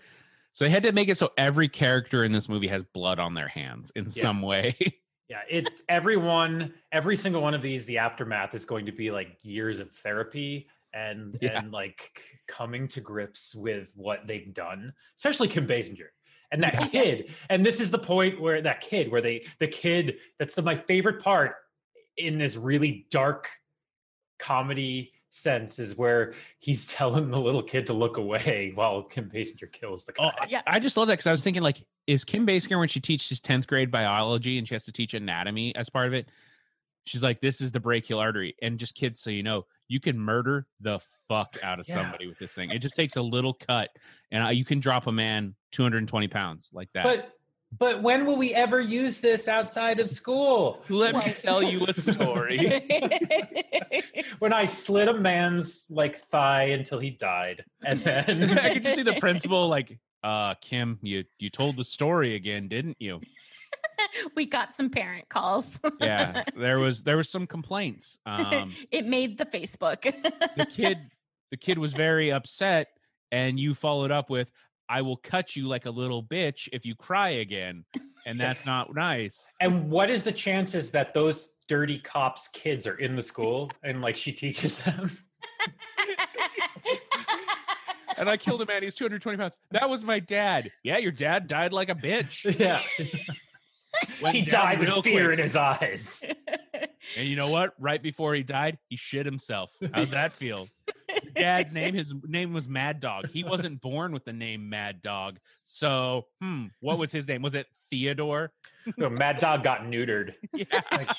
So they had to make it so every character in this movie has blood on their hands in Yeah. some way. [LAUGHS] Yeah, it's everyone, every single one of these, the aftermath is going to be like years of therapy and Yeah. and like coming to grips with what they've done, especially Kim Basinger. And that Yeah. kid, and this is the point where that kid, where they the kid, that's the my favorite part in this really dark comedy sense is where he's telling the little kid to look away [LAUGHS] while Kim Basinger kills the Oh. Yeah. I just love that because I was thinking, like, is Kim Basinger when she teaches 10th grade biology and she has to teach anatomy as part of it? She's like, this is the brachial artery. And just kids, so you know, you can murder the fuck out of Yeah. somebody with this thing. It just takes a little cut and you can drop a man 220 pounds like that. But but when will we ever use this outside of school? let me tell you a [LAUGHS] story. [LAUGHS] when I slit a man's like thigh until he died, and then I [LAUGHS] could just see the principal like, uh, Kim, you you told the story again, didn't you? [LAUGHS] we got some parent calls. Yeah, [LAUGHS] there was there was some complaints. Um, [LAUGHS] it made the Facebook. the kid the kid was very upset and you followed up with i will cut you like a little bitch if you cry again and that's not nice and what is the chances that those dirty cops' kids are in the school and like she teaches them? and i killed a man he's 220 pounds that was my dad yeah your dad died like a bitch yeah, Went he died with fear quick. in his eyes. [LAUGHS] and you know what right before he died he shit himself how's that feel Your dad's name his name was mad dog he wasn't born with the name mad dog so hmm what was his name was it theodore No, Mad Dog got neutered. [LAUGHS] yeah Like,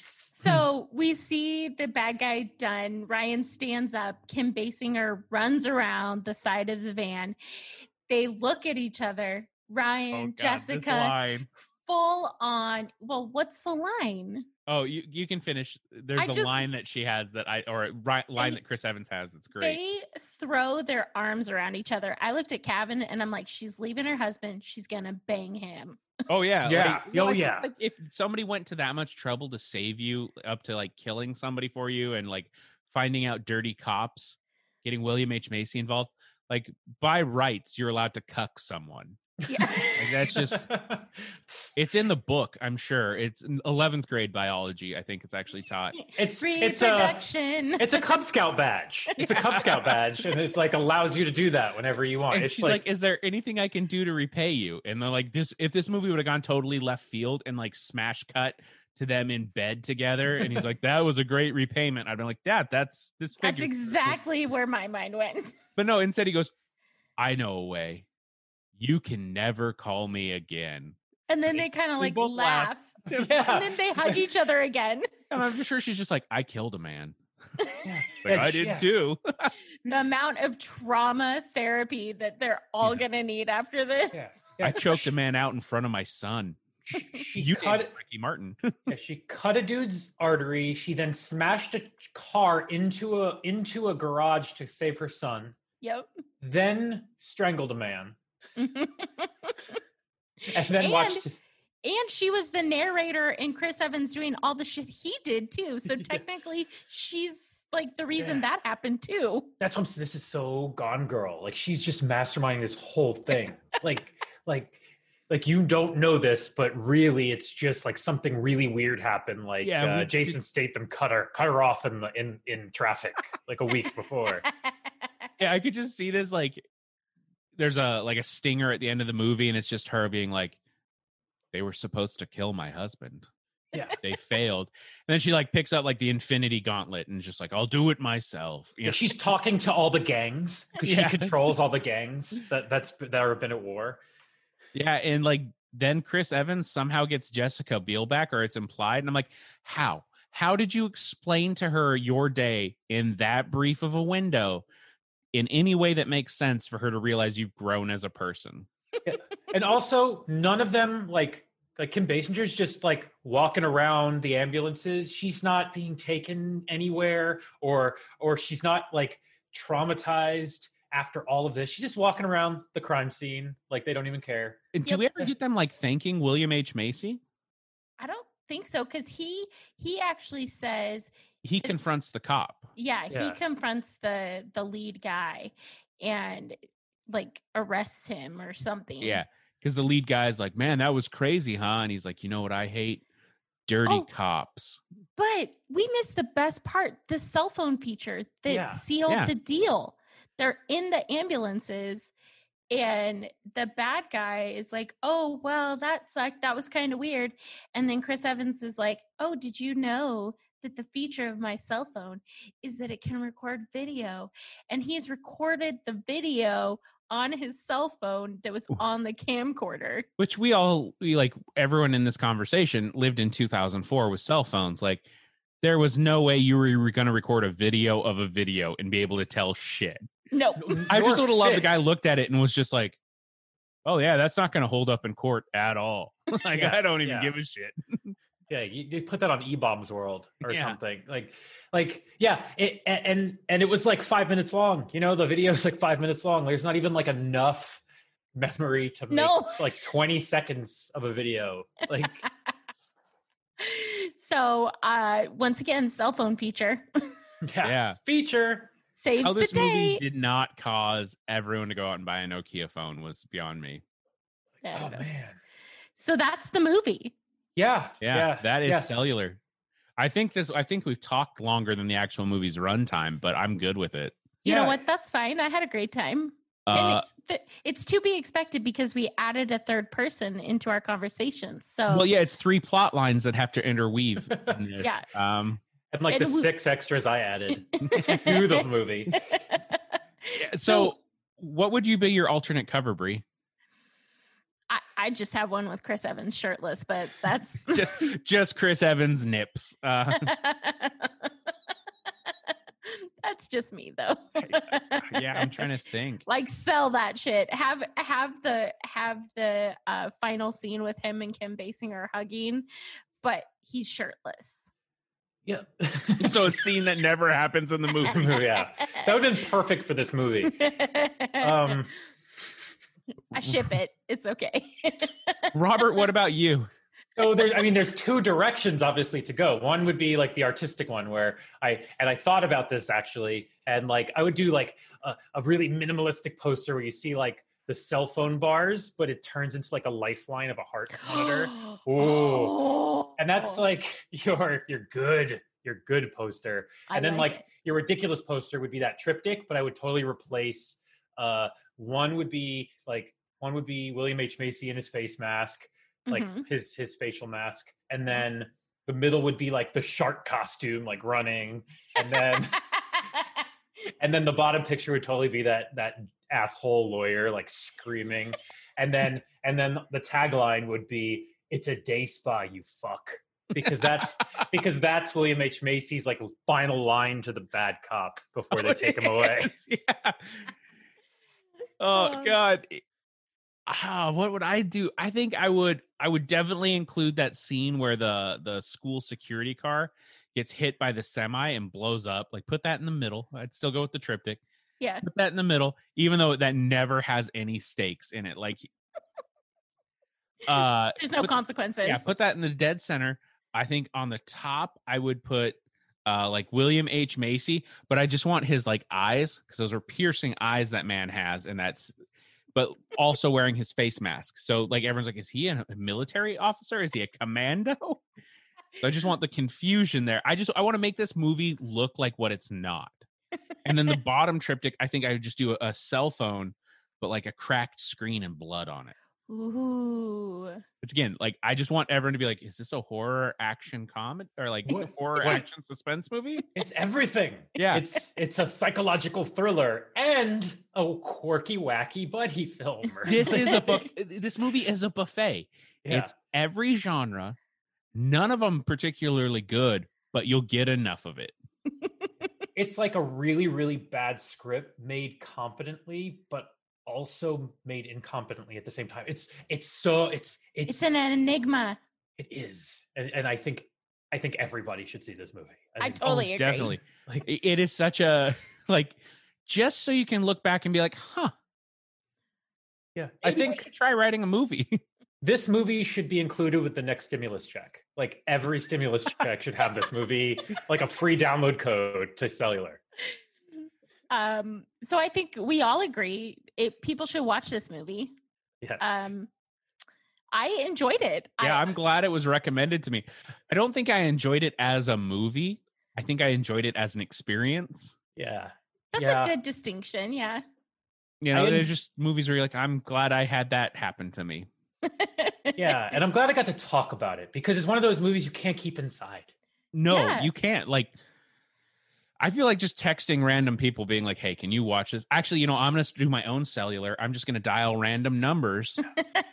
so we see the bad guy done. Ryan stands up. Kim Basinger runs around the side of the van. They look at each other. Oh, Ryan, God, Jessica full on. Well, what's the line? Oh, you you can finish. There's I a just- line that she has that I or a ri- line They- that Chris Evans has that's great. They throw their arms around each other. I looked at Kevin and I'm like, she's leaving her husband. She's gonna bang him. Oh yeah, [LAUGHS] Yeah. like- Oh, like- yeah. like if somebody went to that much trouble to save you, up to like killing somebody for you, and like finding out dirty cops, getting William H Macy involved, like by rights you're allowed to cuck someone. Yeah. Like that's just [LAUGHS] it's in the book. I'm sure it's 11th grade biology. I think it's actually taught. it's it's a reproduction. it's a Cub Scout badge. It's a Cub Scout badge, and it's like allows you to do that whenever you want. And it's she's like, "Is there anything I can do to repay you?" And they're like, "This if this movie would have gone totally left field and like smash cut to them in bed together," and he's like, "That was a great repayment," I'd been like, "That that's this That's exactly where my mind went. But no, instead he goes, "I know a way. You can never call me again." And then they kind of like laugh. laugh. [LAUGHS] yeah. And then they hug each other again. And I'm sure she's just like, "I killed a man." [LAUGHS] Like, I did yeah. too. [LAUGHS] The amount of trauma therapy that they're all Yeah. gonna need after this. Yeah. I choked a man out in front of my son. She, she You cut did, Ricky Martin. Yeah, she cut a dude's artery. She then smashed a car into a into a garage to save her son. Yep. Then strangled a man, and and then And- watched. she was the narrator in Chris Evans doing all the shit he did too. So [LAUGHS] Yeah. technically she's like the reason Yeah. that happened too. That's what I'm, this is so Gone Girl. Like she's just masterminding this whole thing. [LAUGHS] like like like you don't know this, but really it's just like something really weird happened. Like Yeah, uh, we- Jason Statham cut her cut her off in the in in traffic like a week before. [LAUGHS] yeah, I could just see this like there's a like a stinger at the end of the movie, and it's just her being like, "They were supposed to kill my husband. Yeah. They failed." And then she like picks up like the Infinity Gauntlet and just like, "I'll do it myself." You Yeah, know? she's talking to all the gangs because Yeah. she controls all the gangs [LAUGHS] that that's that have been at war. yeah, and like then Chris Evans somehow gets Jessica Biel back, or it's implied, and I'm like, how? How did you explain to her your day in that brief of a window in any way that makes sense for her to realize you've grown as a person? And also, none of them like like Kim Basinger's just like walking around the ambulances. She's not being taken anywhere, or or she's not like traumatized after all of this. She's just walking around the crime scene like they don't even care. And do Yep. we ever get them like thanking William H. Macy? I don't think so because he he actually says He confronts the cop. yeah, Yeah. he confronts the the lead guy and like arrests him or something. Yeah. Because the lead guy's like, man, that was crazy, huh? And he's like, you know what I hate? Dirty Oh. cops. But we missed the best part, the cell phone feature that Yeah. sealed Yeah. the deal. They're in the ambulances and the bad guy is like, "Oh, well, that sucked. That was kind of weird." And then Chris Evans is like, "Oh, did you know that the feature of my cell phone is that it can record video?" And he's recorded the video on his cell phone that was on the camcorder. Which we all, we, like everyone in this conversation lived in 2004 with cell phones. Like, there was no way you were going to record a video of a video and be able to tell shit. No. I just Nor would have loved the guy looked at it and was just like, oh, yeah, that's not going to hold up in court at all. [LAUGHS] like, Yeah, I don't even yeah. give a shit. [LAUGHS] Yeah, you, you put that on eBaum's World or Yeah. something. Like, like yeah, it, and and it was like five minutes long. You know, the video is like five minutes long. There's not even like enough memory to make No. like 20 seconds of a video. Like, [LAUGHS] so uh once again cell phone feature yeah, Yeah. feature. saves How the this movie day did not cause everyone to go out and buy a Nokia phone was beyond me. There Oh man, so that's the movie yeah, Yeah, that is yeah. cellular. I think this. I think we've talked longer than the actual movie's runtime, but I'm good with it. you know what that's fine i had a great time Uh, and it, th- it's to be expected because we added a third person into our conversation so well, yeah, it's three plot lines that have to interweave. In [LAUGHS] this. Yeah. Um. And like And the we- six extras I added [LAUGHS] to the movie. [LAUGHS] So, So- what would you be your alternate cover, Bree? I, I just have one with chris evans shirtless but that's [LAUGHS] Just, just Chris Evans nips. Uh, [LAUGHS] that's just me though yeah, I'm trying to think. [LAUGHS] like sell that shit. Have have the have the uh, final scene with him and Kim Basinger hugging, but he's shirtless. Yeah. so a scene that never happens in the movie. yeah. That would have been perfect for this movie. Um, I ship it. It's okay. [LAUGHS] Robert, what about you? so there's, I mean, there's two directions obviously to go. One would be like the artistic one where I, and I thought about this actually, and like I would do like a, a really minimalistic poster where you see like the cell phone bars, but it turns into like a lifeline of a heart [GASPS] monitor. Ooh. Oh. And that's like [LAUGHS] your your good your good poster. I And then like it. your ridiculous poster would be that triptych, but I would totally replace uh one would be like one would be William H. Macy in his face mask, like Mhm. his his facial mask, and then the middle would be like the shark costume, like running, and then [LAUGHS] and then the bottom picture would totally be that that asshole lawyer like screaming, and then and then the tagline would be "It's a day spa, you fuck," because that's because that's William H Macy's like final line to the bad cop before they take him [LAUGHS] away. Yeah. Oh. God. I- Ah, what would I do? I think I would I would definitely include that scene where the the school security car gets hit by the semi and blows up. Like put that in the middle. I'd still go with the triptych. yeah. Put that in the middle, even though that never has any stakes in it. Like [LAUGHS] uh There's no put- consequences. yeah, put that in the dead center. I think on the top, I would put uh like William H. Macy, but I just want his like eyes because those are piercing eyes that man has, and that's but also wearing his face mask. So like everyone's like, is he a military officer? Is he a commando? So I just want the confusion there. I just I want to make this movie look like what it's not. And then the [LAUGHS] bottom triptych, I think I would just do a, a cell phone, but like a cracked screen and blood on it. Ooh. Which again, like I just want everyone to be like, is this a horror action comedy or like What- horror what- action suspense movie? It's everything. Yeah. It's it's a psychological thriller and a quirky, wacky buddy film. [LAUGHS] This is a book. This movie is a buffet. Yeah. It's every genre. None of them particularly good, but you'll get enough of it. it's like a really, really bad script made competently, but also made incompetently at the same time. It's it's so it's it's, It's an enigma. it is. And, and I think I think everybody should see this movie. I think- totally agree. Oh, Definitely. Like- It is such a [LAUGHS] like just so you can look back and be like, huh. yeah. I think should try writing a movie. [LAUGHS] this movie should be included with the next stimulus check. Like every stimulus [LAUGHS] check should have this movie, like a free download code to cellular. Um, so I think we all agree it, people should watch this movie. Yes. Um, I enjoyed it. yeah, I, I'm glad it was recommended to me. I don't think I enjoyed it as a movie. I think I enjoyed it as an experience. yeah. that's yeah. a good distinction. Yeah. You I know, there's just movies where you're like, I'm glad I had that happen to me. Yeah. And I'm glad I got to talk about it because it's one of those movies you can't keep inside. No, Yeah. you can't. Like, I feel like just texting random people being like, hey, can you watch this? Actually, you know, I'm going to do my own cellular. I'm just going to dial random numbers.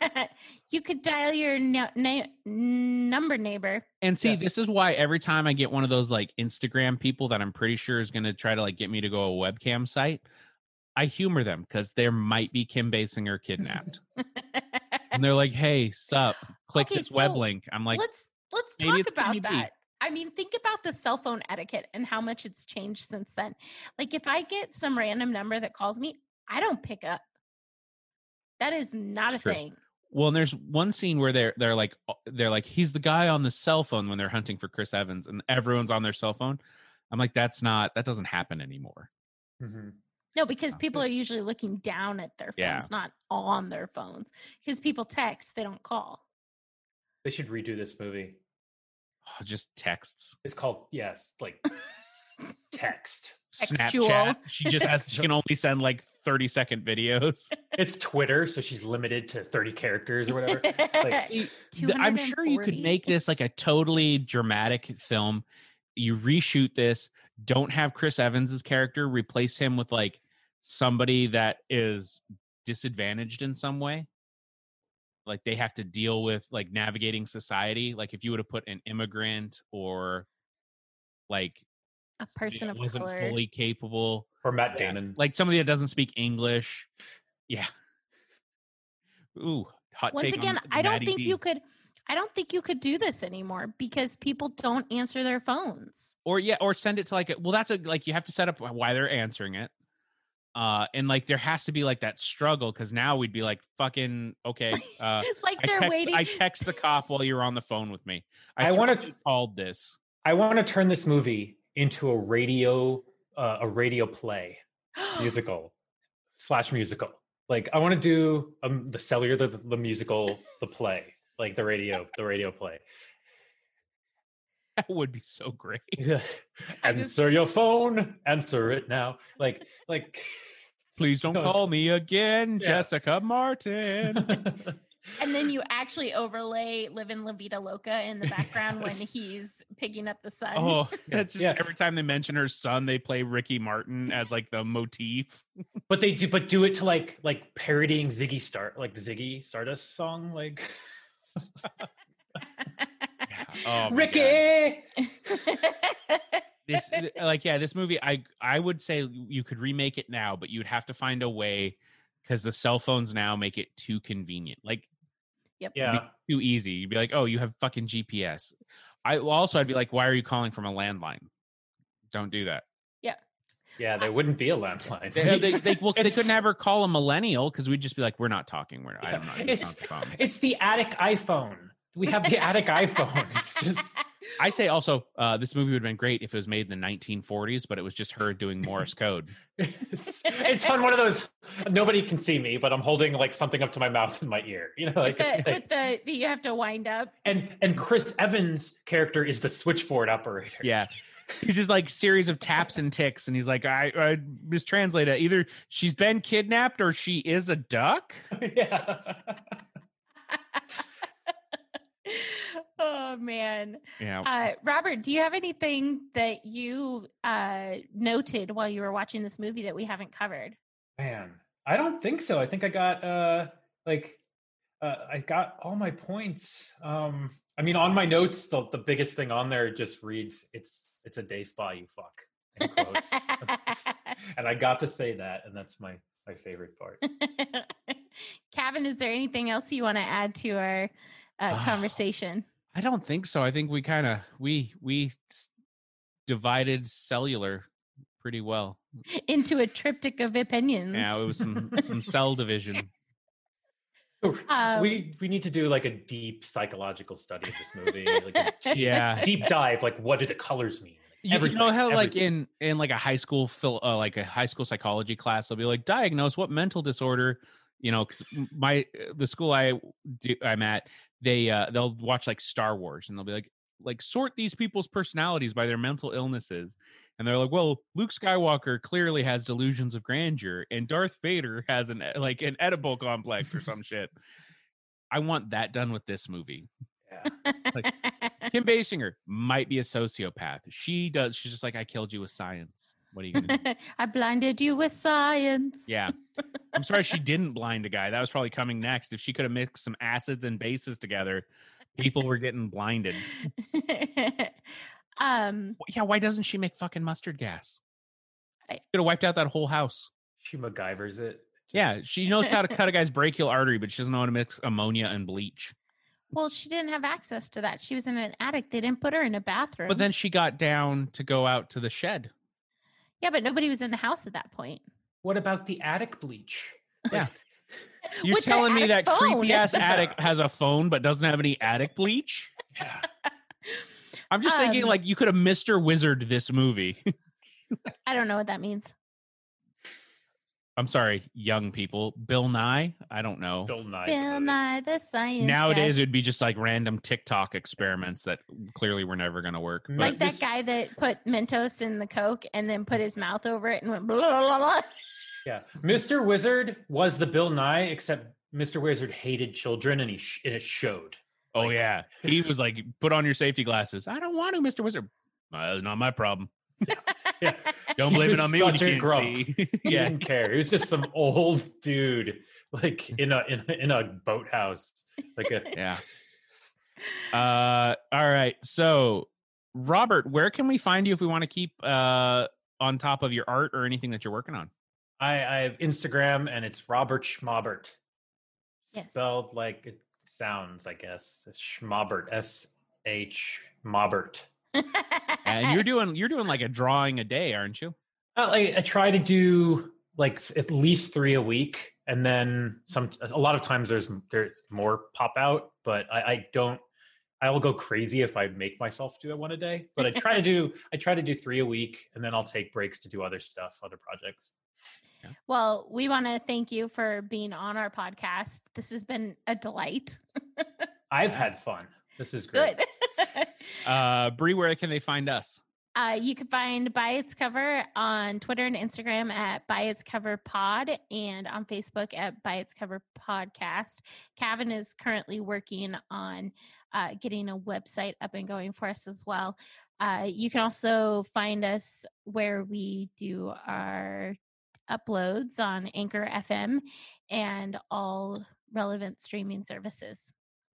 [LAUGHS] you could dial your no, na- number neighbor. And see, Yeah. this is why every time I get one of those like Instagram people that I'm pretty sure is going to try to like get me to go a webcam site, I humor them because there might be Kim Basinger kidnapped. and they're like, hey, sup, click Okay, this web link. I'm like, let's let's maybe talk it's about Kimmy B. that. I mean, think about the cell phone etiquette and how much it's changed since then. Like if I get some random number that calls me, I don't pick up. That is not a True. thing. Well, and there's one scene where they're they're like uh, they're like he's the guy on the cell phone when they're hunting for Chris Evans, and everyone's on their cell phone. I'm like, that's not that doesn't happen anymore. Mhm. No, because people are usually looking down at their phones, Yeah. not on their phones. Because people text, they don't call. They should redo this movie. Oh, [SIGHS] just texts, It's called, yes, like [LAUGHS] text. Textual. Snapchat. She just has she can [LAUGHS] only send like 30 second videos. [LAUGHS] It's Twitter, so she's limited to 30 characters or whatever. Like, See, I'm sure you could make this like a totally dramatic film. You reshoot this, don't have Chris Evans's character, replace him with like somebody that is disadvantaged in some way. Like they have to deal with like navigating society. Like if you would have put an immigrant or like a person that of wasn't color. fully capable. Or Matt Yeah. Damon. Like somebody that doesn't speak English. Yeah. Ooh, hot Once take again, on I don't think D. you could. I don't think you could do this anymore because people don't answer their phones. or yeah, or send it to like a, well, that's a like you have to set up why they're answering it. Uh, and like there has to be like that struggle because now we'd be like fucking okay. Uh, [LAUGHS] like they're text, waiting. I text the cop while you're on the phone with me. I wanna tried to called this. I want to turn this movie into a radio uh, a radio play [GASPS] musical slash musical. Like I want to do um, the cellular, the, the musical, the play, like the radio, the radio play. That would be so great. [LAUGHS] I just- answer your phone, answer it now. Like, like. Please don't No, call me again, Yeah. Jessica Martin. [LAUGHS] and then you actually overlay "Livin' La Vida Loca" in the background when he's picking up the son. oh, Yeah, [LAUGHS] that's just yeah. every time they mention her son, they play Ricky Martin as like the motif. but they do, but do it to like, like parodying Ziggy Start, like the Ziggy Stardust song, like [LAUGHS] Oh. Ricky. [LAUGHS] this like yeah this movie i i would say you could remake it now but you'd have to find a way because the cell phones now make it too convenient like Yeah, too easy you'd be like oh you have fucking gps i also i'd be like why are you calling from a landline don't do that yeah. Yeah, there wouldn't be a landline. they, they, they, well, 'cause they It's- could never call a millennial because we'd just be like we're not talking we're Yeah, i'm not it's- it's not the phone. It's the attic iPhone. We have the attic iPhone. It's just [LAUGHS] i say also uh this movie would have been great if it was made in the 1940s but it was just her doing morse code [LAUGHS] it's, it's on one of those. Nobody can see me, but I'm holding like something up to my mouth and my ear. You know, like, with, the, like with the the- you have to wind up. and and Chris Evans' character is the switchboard operator. Yeah. He's just like series of taps and ticks, and he's like, I, I mistranslate it. Either she's been kidnapped or she is a duck. [LAUGHS] yeah. [LAUGHS] oh man, Yeah. uh, Robert, do you have anything that you uh, noted while you were watching this movie that we haven't covered? Man, I don't think so. I think I got uh like uh, I got all my points. Um I mean on my notes the the biggest thing on there just reads it's it's a day spa you fuck in quotes. [LAUGHS] and I got to say that and that's my my favorite part. [LAUGHS] Kevin, is there anything else you want to add to our uh, Ah. conversation? I don't think so. I think we kind of we we s- divided cellular pretty well. Into a triptych of opinions. Yeah, it was some [LAUGHS] some cell division. Um, we we need to do like a deep psychological study of this movie, like a [LAUGHS] deep, Yeah. deep dive. Like, what do the colors mean? You, you know Everything, how like everything. in in like a high school phil, uh, like a high school psychology class they'll be like diagnose what mental disorder you know 'cause m- my the school i do, i'm at they uh they'll watch like star wars and they'll be like like sort these people's personalities by their mental illnesses and they're like well luke skywalker clearly has delusions of grandeur and darth vader has an uh, like an Oedipal complex or some shit i want that done with this movie Yeah. [LAUGHS] Kim Basinger might be a sociopath. She does. She's just like, I killed you with science. What are you gonna do? [LAUGHS] I blinded you with science. yeah. I'm sorry she didn't blind a guy. That was probably coming next. If she could have mixed some acids and bases together, people were getting blinded. [LAUGHS] um, Yeah, why doesn't she make fucking mustard gas? I- Could have wiped out that whole house. She MacGyver's it. Yeah, she knows how to cut a [LAUGHS] guy's brachial artery, but she doesn't know how to mix ammonia and bleach. well, she didn't have access to that. She was in an attic. They didn't put her in a bathroom. But then she got down to go out to the shed. Yeah, but nobody was in the house at that point. What about the attic bleach? Yeah. [LAUGHS] You're With the telling me that attic phone. creepy ass [LAUGHS] attic has a phone but doesn't have any attic bleach? Yeah. I'm just thinking Um, like you could have Mr. Wizard this movie. [LAUGHS] I don't know what that means. I'm sorry, young people. Bill Nye? I don't know. Bill Nye. Bill. Nye the Science Nowadays Guy. it'd be just like random TikTok experiments that clearly were never going to work. Like But like that this- guy that put Mentos in the Coke and then put his mouth over it and went blah blah blah. blah. Yeah, Mr. Wizard was the Bill Nye, except Mr. Wizard hated children, and he sh- and it showed. oh like- yeah, he was like, "Put on your safety glasses." I don't want to, Mr. Wizard. Uh, not my problem. [LAUGHS] Yeah, [LAUGHS] Don't blame it on me when you such a can't grump. see. he [LAUGHS] yeah, didn't care. He was just some old dude, like in a in a, in a boathouse, like a yeah. Uh, all right. So Robert, where can we find you if we want to keep uh, on top of your art or anything that you're working on? I, I have Instagram and it's Robert Schmobert. Yes. Spelled like it sounds, I guess. Schmobert. S H Mobert. And you're doing you're doing like a drawing a day, aren't you? Uh, I, I try to do like at least three a week, and then some. A lot of times there's there's more pop out, but I, I don't. I will go crazy if I make myself do it one a day. But I try to [LAUGHS] do I try to do three a week, and then I'll take breaks to do other stuff, other projects. well, we want to thank you for being on our podcast. This has been a delight. I've had fun. This is great. Good. [LAUGHS] Uh, Bree, where can they find us? Uh, you can find By Its Cover on Twitter and Instagram at By Its Cover Pod and on Facebook at By Its Cover Podcast. Kevin is currently working on uh, getting a website up and going for us as well. Uh, you can also find us where we do our uploads on Anchor FM and all relevant streaming services.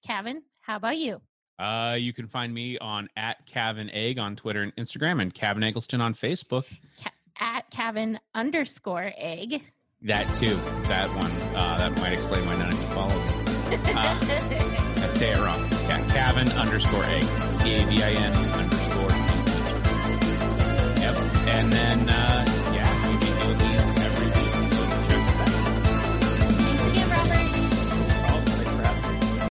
Kevin, how about you? Uh, you can find me on at Cavin Egg on Twitter and Instagram, and Cavin Eggleston on Facebook. Ca- at Cavin underscore Egg. That too. That one. Uh, that might explain why none of you follow me. Uh, I say it wrong. Yeah, Cavin underscore Egg. C A V I N underscore. Yep. And then. Uh,